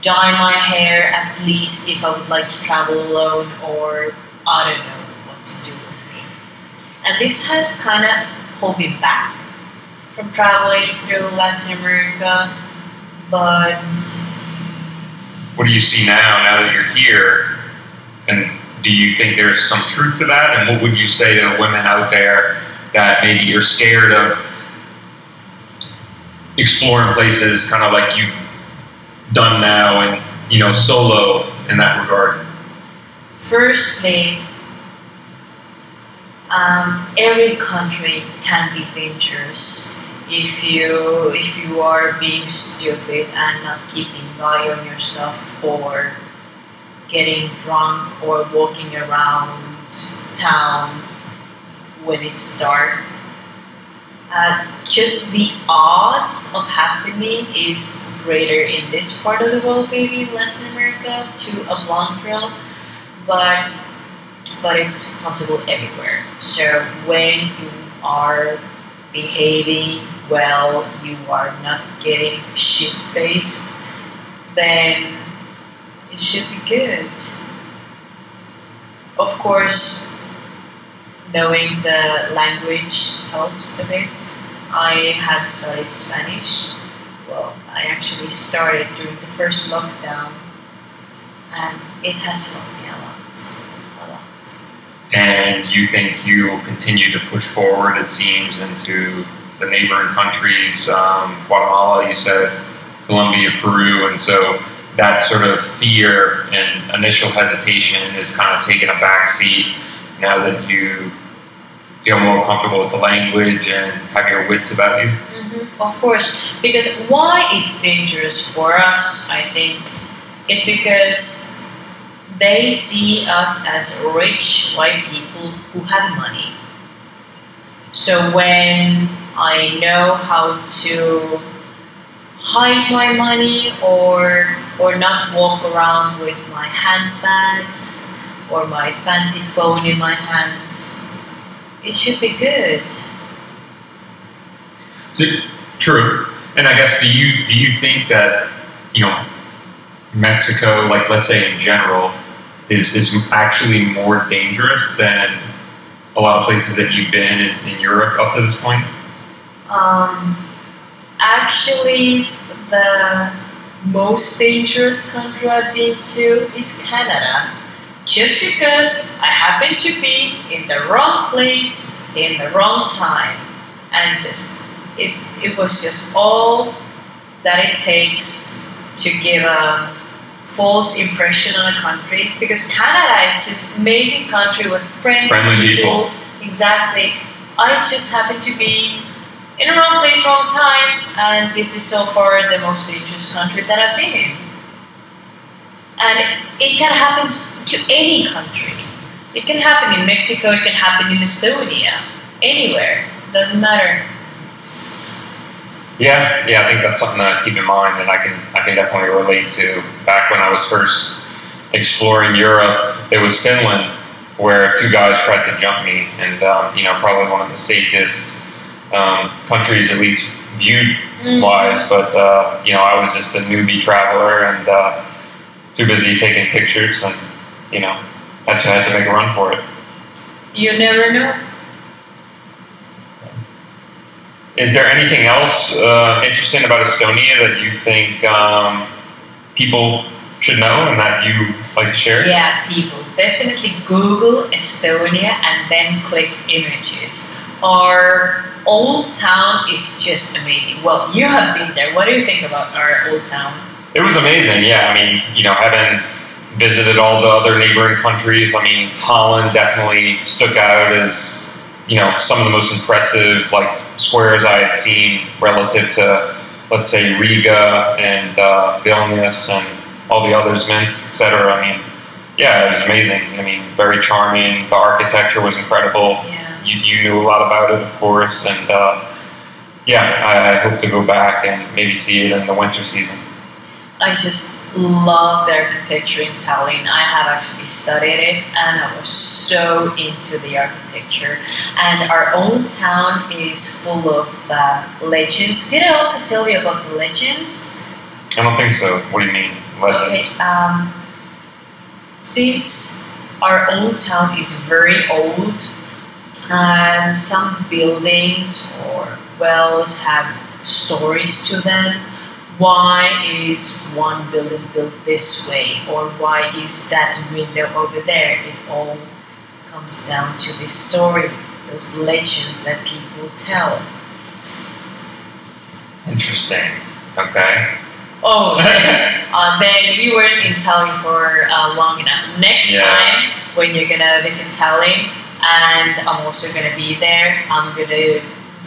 dye my hair at least if I would like to travel alone, or I don't know what to do with me. And this has kind of hold me back from traveling through Latin America, but What do you see now? Now that you're here, and do you think there's some truth to that? And what would you say to women out there that maybe you're scared of exploring places, kind of like you've done now, and you know, solo in that regard? firstly, um, every country can be dangerous if you if you are being stupid and not keeping eye on your stuff or getting drunk or walking around town when it's dark. Uh, just the odds of happening is greater in this part of the world, maybe Latin America, to a blonde girl, but but it's possible everywhere. So when you are behaving well, you are not getting shit faced, then it should be good. Of course, knowing the language helps a bit. I have studied Spanish. Well, I actually started during the first lockdown, and it has helped me a lot. A lot. And you think you will continue to push forward, it seems, into the neighboring countries, um, Guatemala, you said, Colombia, Peru, and so that sort of fear and initial hesitation is kind of taking a back seat now that you feel more comfortable with the language and have your wits about you. Mhm, Of course, because why it's dangerous for us, I think, is because they see us as rich white people who have money. So when I know how to hide my money or or not walk around with my handbags or my fancy phone in my hands, it should be good. True. And I guess do you do you think that you know Mexico, like let's say in general, is is actually more dangerous than a lot of places that you've been in, in Europe up to this point? Um, actually, the most dangerous country I've been to is Canada. Just because I happened to be in the wrong place in the wrong time. And just it it was just all that it takes to give a false impression on a country because Canada is just amazing country with friendly, Friendly people. Exactly. I just happened to be in the wrong place, wrong time, and this is so far the most dangerous country that I've been in. And it can happen to any country. It can happen in Mexico, it can happen in Estonia, anywhere. It doesn't matter. Yeah, yeah, I think that's something to keep in mind, and I can I can definitely relate to. Back when I was first exploring Europe, it was Finland where two guys tried to jump me, and um, you know probably one of the safest um, countries, at least viewed wise. But uh, you know I was just a newbie traveler and uh, too busy taking pictures, and you know had to had to make a run for it. You never know. Is there anything else uh, interesting about Estonia that you think um, people should know and that you like to share? Yeah, people definitely Google Estonia and then click images. Our old town is just amazing. Well, you have been there. What do you think about our old town? It was amazing. Yeah, I mean, you know, having visited all the other neighboring countries, I mean, Tallinn definitely stuck out as you know some of the most impressive like squares I had seen relative to let's say Riga and uh, Vilnius and all the others, Minsk, etc. I mean, yeah, it was amazing. I mean, very charming. The architecture was incredible. Yeah. You, you knew a lot about it, of course, and uh, yeah, I, I hope to go back and maybe see it in the winter season. I just love the architecture in Tallinn. I have actually studied it and I was so into the architecture. And our old town is full of uh, legends. Did I also tell you about the legends? I don't think so. What do you mean, legends? Okay, um, since our old town is very old, um, some buildings or wells have stories to them. Why is one building built this way, or why is that window over there? It all comes down to this story, those legends that people tell. Interesting. Okay. Oh, *laughs* then, uh, then you weren't in Tallinn for uh, long enough. Next Yeah. time, when you're gonna visit Tallinn, and I'm also gonna be there, I'm gonna Do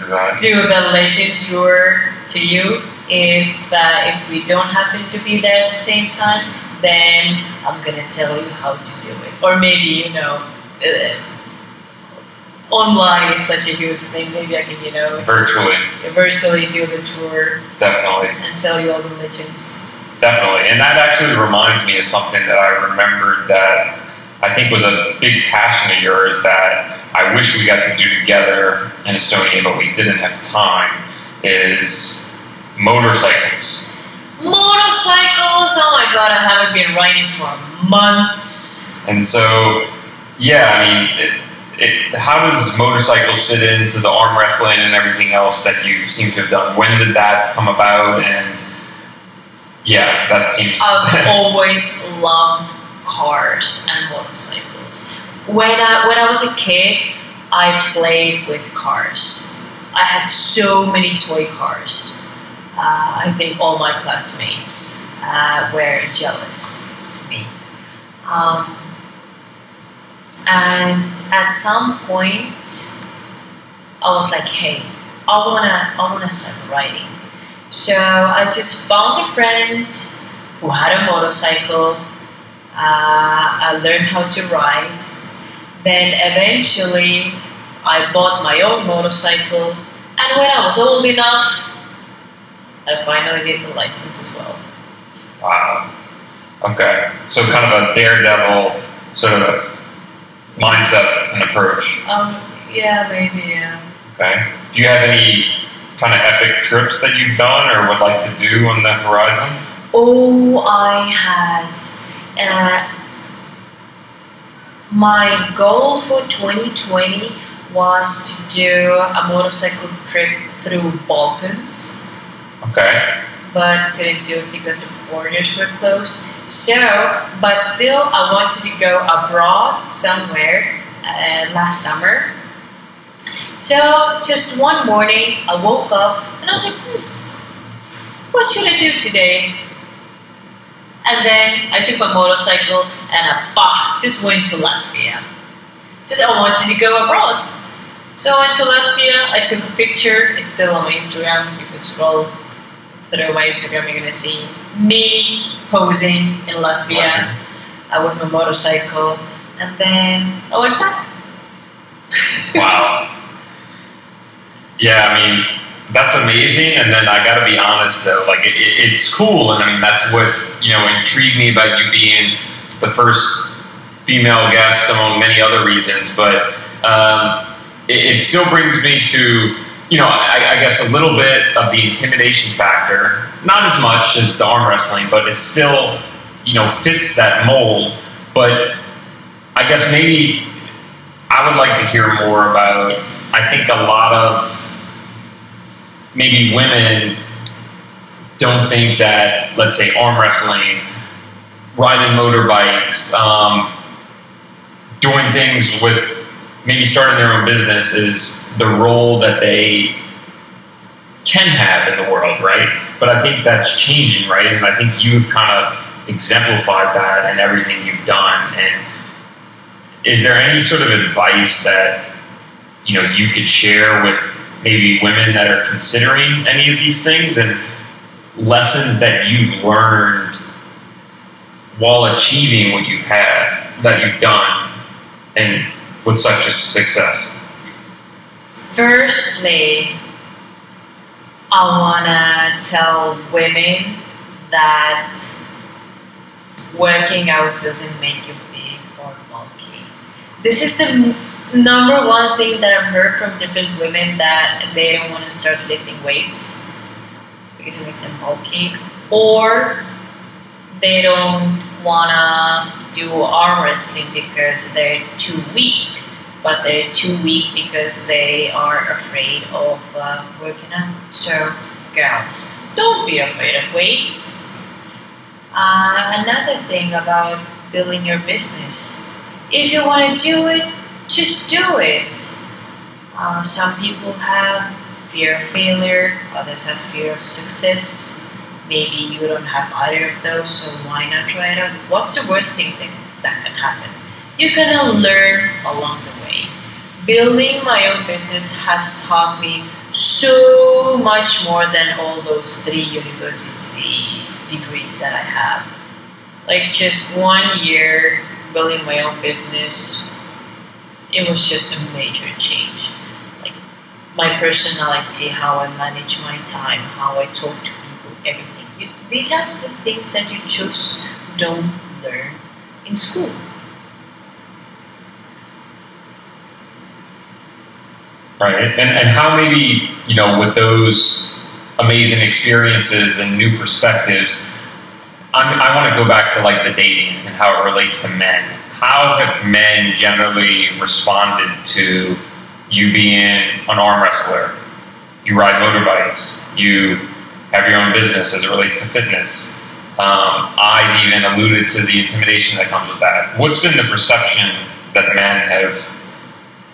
that. do the legend tour to you. If uh, if we don't happen to be there at the same time, then I'm gonna tell you how to do it. Or maybe you know, uh, online is such a huge thing. Maybe I can you know just Virtually, virtually do the tour definitely. and tell you all the legends. Definitely. And that actually reminds me of something that I remembered that I think was a big passion of yours that I wish we got to do together in Estonia, but we didn't have time, is motorcycles. Motorcycles! Oh my god, I haven't been riding for months. And so, yeah, I mean, it, it, how does motorcycles fit into the arm wrestling and everything else that you seem to have done? When did that come about? And yeah, that seems. I've *laughs* always loved cars and motorcycles. When I when I was a kid, I played with cars. I had so many toy cars. Uh, I think all my classmates uh, were jealous of me. Um, and at some point, I was like, "Hey, I wanna, I wanna start riding." So I just found a friend who had a motorcycle. Uh, I learned how to ride. Then eventually, I bought my own motorcycle. And when I was old enough, I finally get the license as well. Wow. Okay. So kind of a daredevil sort of mindset and approach. Um, yeah, maybe. Yeah. Okay. Do you have any kind of epic trips that you've done or would like to do on the horizon? Oh, I had. Uh, my goal for 2020 was to do a motorcycle trip through Balkans. Okay. but couldn't do it because the borders were closed. So, but still, I wanted to go abroad somewhere uh, last summer. So, just one morning, I woke up and I was like, hmm, what should I do today? And then I took my motorcycle and I bah, just went to Latvia. Just I wanted to go abroad. So I went to Latvia, I took a picture, it's still on my Instagram. You scroll through my Instagram, you're gonna see me posing in Latvia uh, with my motorcycle, and then I went back. *laughs* Wow. Yeah, I mean, that's amazing. And then I got to be honest, though, like it, it- it's cool, and I mean that's what you know intrigued me about you being the first female guest among many other reasons. But um, it, it still brings me to you know I, I guess a little bit of the intimidation factor. Not as much as the arm wrestling, but it still you know fits that mold. But I guess maybe I would like to hear more about. I think a lot of maybe women don't think that, let's say, arm wrestling, riding motorbikes, um, doing things with maybe starting their own business is the role that they can have in the world, right? But I think that's changing, right? And I think you've kind of exemplified that in everything you've done. And is there any sort of advice that you know you could share with maybe women that are considering any of these things and lessons that you've learned while achieving what you've had that you've done and with such success Firstly, I wanna tell women that working out doesn't make you big or bulky. This is the number one thing that I've heard from different women that they don't want to start lifting weights because it makes them bulky, or they don't wanna do arm wrestling because they're too weak but they're too weak because they are afraid of uh, working out. So, girls, don't be afraid of weights. Uh, another thing about building your business if you want to do it, just do it. Uh, some people have fear of failure, others have fear of success. Maybe you don't have either of those, so why not try it out? What's the worst thing that, that can happen? You're gonna learn along the way. Building my own business has taught me so much more than all those three university degrees that I have. Like just one year building my own business, it was just a major change. Like my personality, how I manage my time, how I talk to people, everything. These are the things that you just don't learn in school. right and, and how maybe you know with those amazing experiences and new perspectives I'm, i want to go back to like the dating and how it relates to men how have men generally responded to you being an arm wrestler you ride motorbikes you have your own business as it relates to fitness um, i've even alluded to the intimidation that comes with that what's been the perception that men have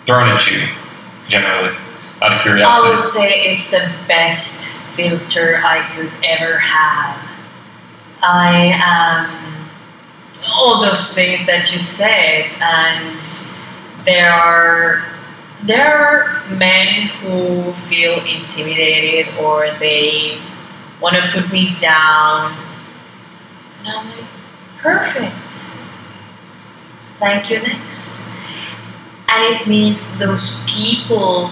thrown at you generally out of curiosity. I would say it's the best filter I could ever have. I um, all those things that you said, and there are there are men who feel intimidated or they want to put me down, and I'm like, perfect. Thank you. Next. And it means those people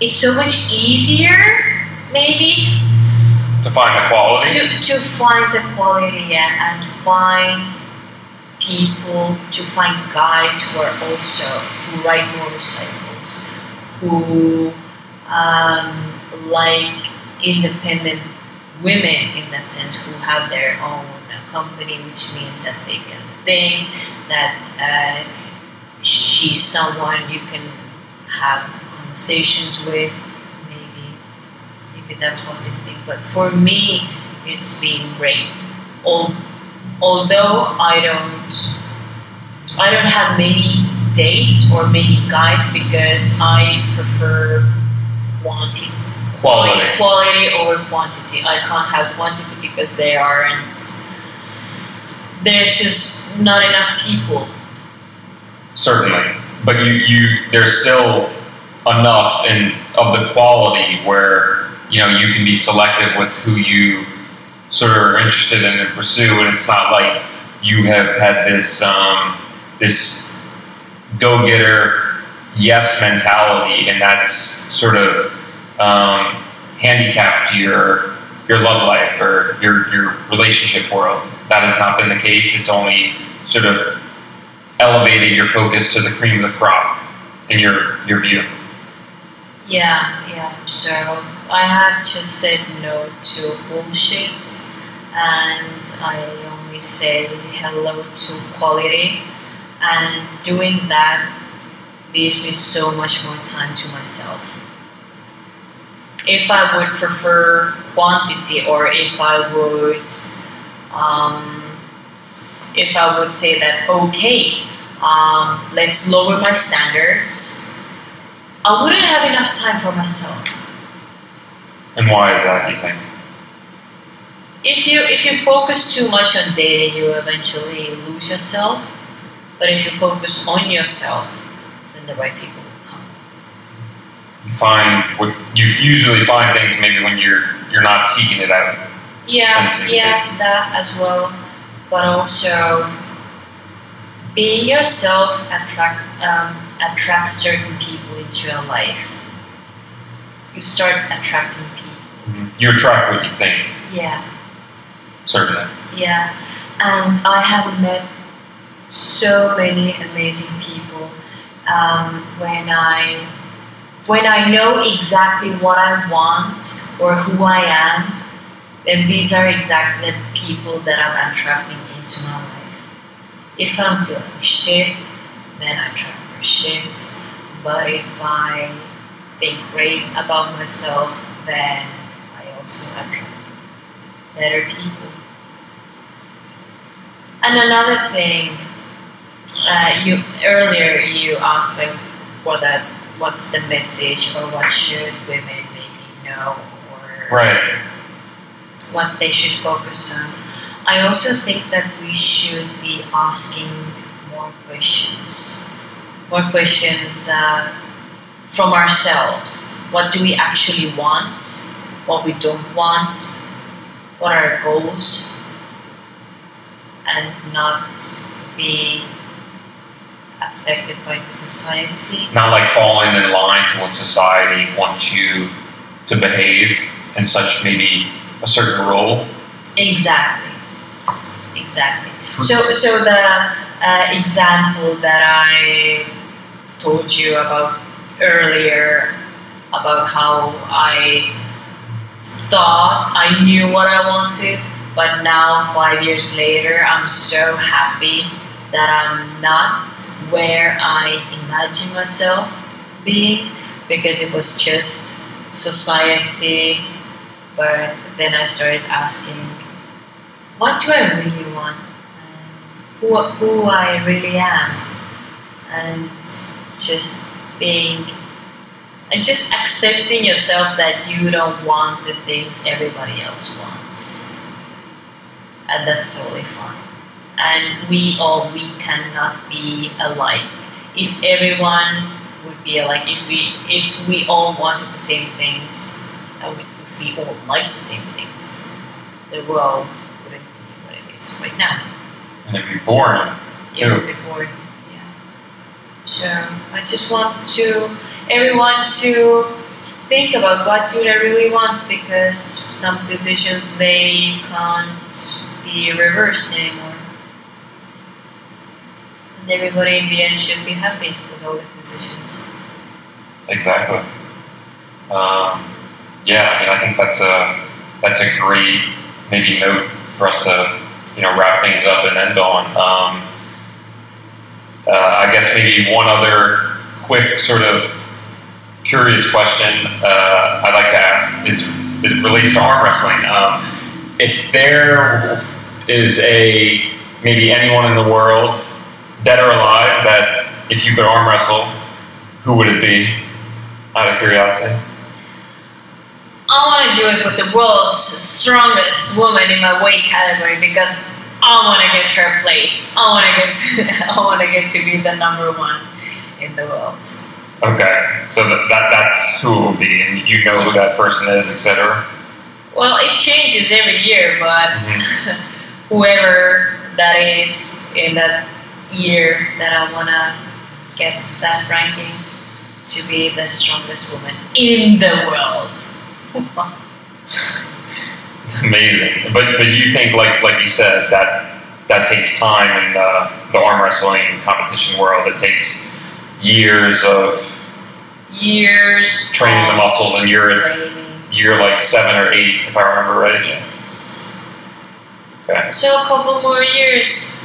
it's so much easier maybe to find the quality to, to find the quality yeah, and find people to find guys who are also who ride motorcycles who um, like independent women in that sense who have their own company which means that they can think that uh, she's someone you can have conversations with maybe maybe that's what they think But for me, it's been great. Although I don't, I don't have many dates or many guys because I prefer quantity, Quality. quality over quantity. I can't have quantity because there aren't. There's just not enough people. Certainly, but you, you there's still enough in of the quality where you know you can be selective with who you sort of are interested in and pursue, and it's not like you have had this um, this go getter yes mentality, and that's sort of um, handicapped your your love life or your your relationship world. That has not been the case. It's only sort of elevated your focus to the cream of the crop in your your view. Yeah, yeah. So I have just said no to bullshit, and I only say hello to quality, and doing that leaves me so much more time to myself. If I would prefer quantity, or if I would, um, if I would say that okay, um, let's lower my standards. I wouldn't have enough time for myself. And why is that? You think? If you if you focus too much on dating, you eventually lose yourself. But if you focus on yourself, then the right people will come. You find what you usually find things maybe when you're you're not seeking it out. Yeah, yeah, that as well. But also, being yourself attract um, attracts certain people into your life. You start attracting people. You attract what you think. Yeah. Certainly. Yeah, and I have met so many amazing people. Um, when I when I know exactly what I want or who I am, then these are exactly the people that I'm attracting into my life. If I'm feeling shit, then I attract more shit. But if I think great about myself, then I also attract better people. And another thing, uh, you earlier you asked like what that what's the message or what should women maybe know or Right. what they should focus on. I also think that we should be asking more questions, more questions uh, from ourselves. What do we actually want? What we don't want? What are our goals? And not be affected by the society. Not like falling in line to what society wants you to behave in such maybe a certain role. Exactly. Exactly. So, so the uh, example that I told you about earlier about how I thought I knew what I wanted, but now five years later, I'm so happy that I'm not where I imagine myself being because it was just society. But then I started asking, what do I really want? Who, who I really am? And just being, and just accepting yourself that you don't want the things everybody else wants. And that's totally fine. And we all, we cannot be alike. If everyone would be alike, if we, if we all wanted the same things, if we all like the same things, the world wouldn't be what it is right now. And it'd be boring. It would be boring. Yeah. So I just want to everyone to think about what do they really want because some decisions they can't be reversed anymore. And everybody in the end should be happy with all the decisions. Exactly. Um, yeah, I mean, I think that's a that's a great maybe note for us to you know wrap things up and end on. Um, uh, I guess maybe one other quick sort of curious question uh, I'd like to ask is it relates to arm wrestling. Um, if there is a maybe anyone in the world, dead or alive, that if you could arm wrestle, who would it be? Out of curiosity. I want to do it with the world's strongest woman in my weight category because I want to get her place. I want to get to, *laughs* I want to get to be the number one in the world. Okay, so that, that that's who it will be, and you know who that person is, etc. Well, it changes every year, but Mhm. *laughs* whoever that is in that year that I want to get that ranking to be the strongest woman in the world. *laughs* Amazing, but but you think like like you said that that takes time in the, the arm wrestling competition world. It takes years of Years training the muscles, and you're training. you're like seven or eight, if I remember right. Yes. Okay. So a couple more years,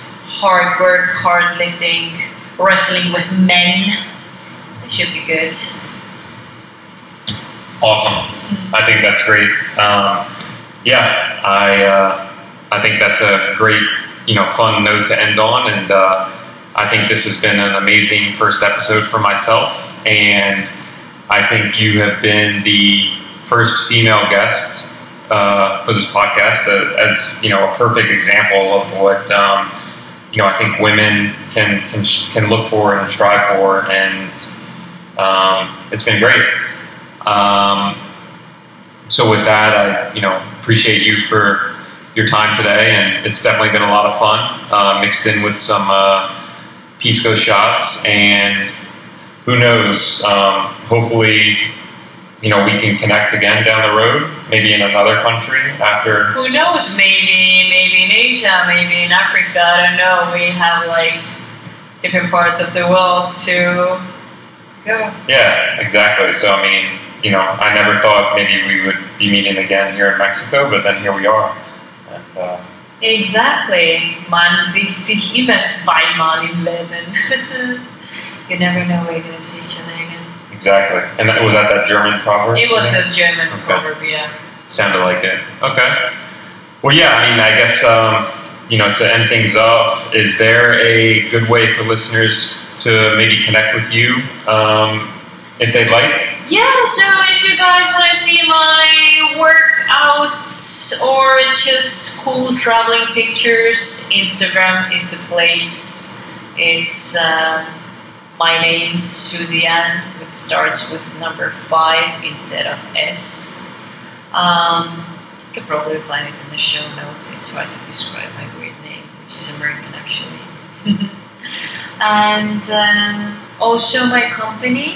hard work, hard lifting, wrestling with men. It should be good. Awesome. I think that's great. Um, yeah, I uh, I think that's a great you know fun note to end on, and uh, I think this has been an amazing first episode for myself, and I think you have been the first female guest uh, for this podcast uh, as you know a perfect example of what um, you know I think women can can can look for and strive for, and um, it's been great. Um, so with that, I you know appreciate you for your time today, and it's definitely been a lot of fun, uh, mixed in with some uh, Pisco shots, and who knows? Um, hopefully, you know we can connect again down the road, maybe in another country after. Who knows? Maybe, maybe in Asia, maybe in Africa. I don't know. We have like different parts of the world to go. Yeah, exactly. So I mean, you know, I never thought maybe we would be meeting again here in Mexico, but then here we are. And, uh, Exactly. Man sieht sich immer zweimal im Leben. *laughs* you never know where you're gonna see each other again. Exactly. And that, was that that German proverb? It was a German Okay. proverb, yeah. Sounded like it. Okay. Well, yeah. I mean, I guess um, you know to end things off, is there a good way for listeners to maybe connect with you um, if they'd like? Yeah, so if you guys want to see my workouts or just cool traveling pictures, Instagram is the place. It's uh, my name, Susie Starts with number five instead of S. Um, you can probably find it in the show notes. It's hard to describe my weird name, which is American actually. *laughs* and um, also my company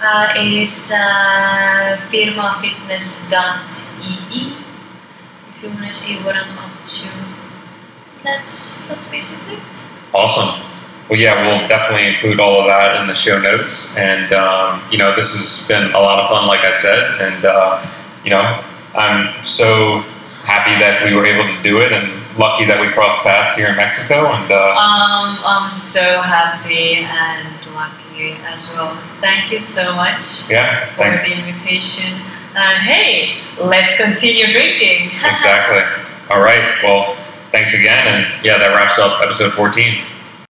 uh, is uh, firmafitness.ee. If you want to see what I'm up to, that's that's basically it. Awesome. Well, yeah, we'll definitely include all of that in the show notes. And, um, you know, this has been a lot of fun, like I said. And, uh, you know, I'm so happy that we were able to do it and lucky that we crossed paths here in Mexico. And, uh, Um, I'm so happy and lucky as well. Thank you so much yeah, for thank, the invitation. And hey, let's continue drinking. *laughs* exactly. All right. Well, thanks again. And, yeah, that wraps up episode 14.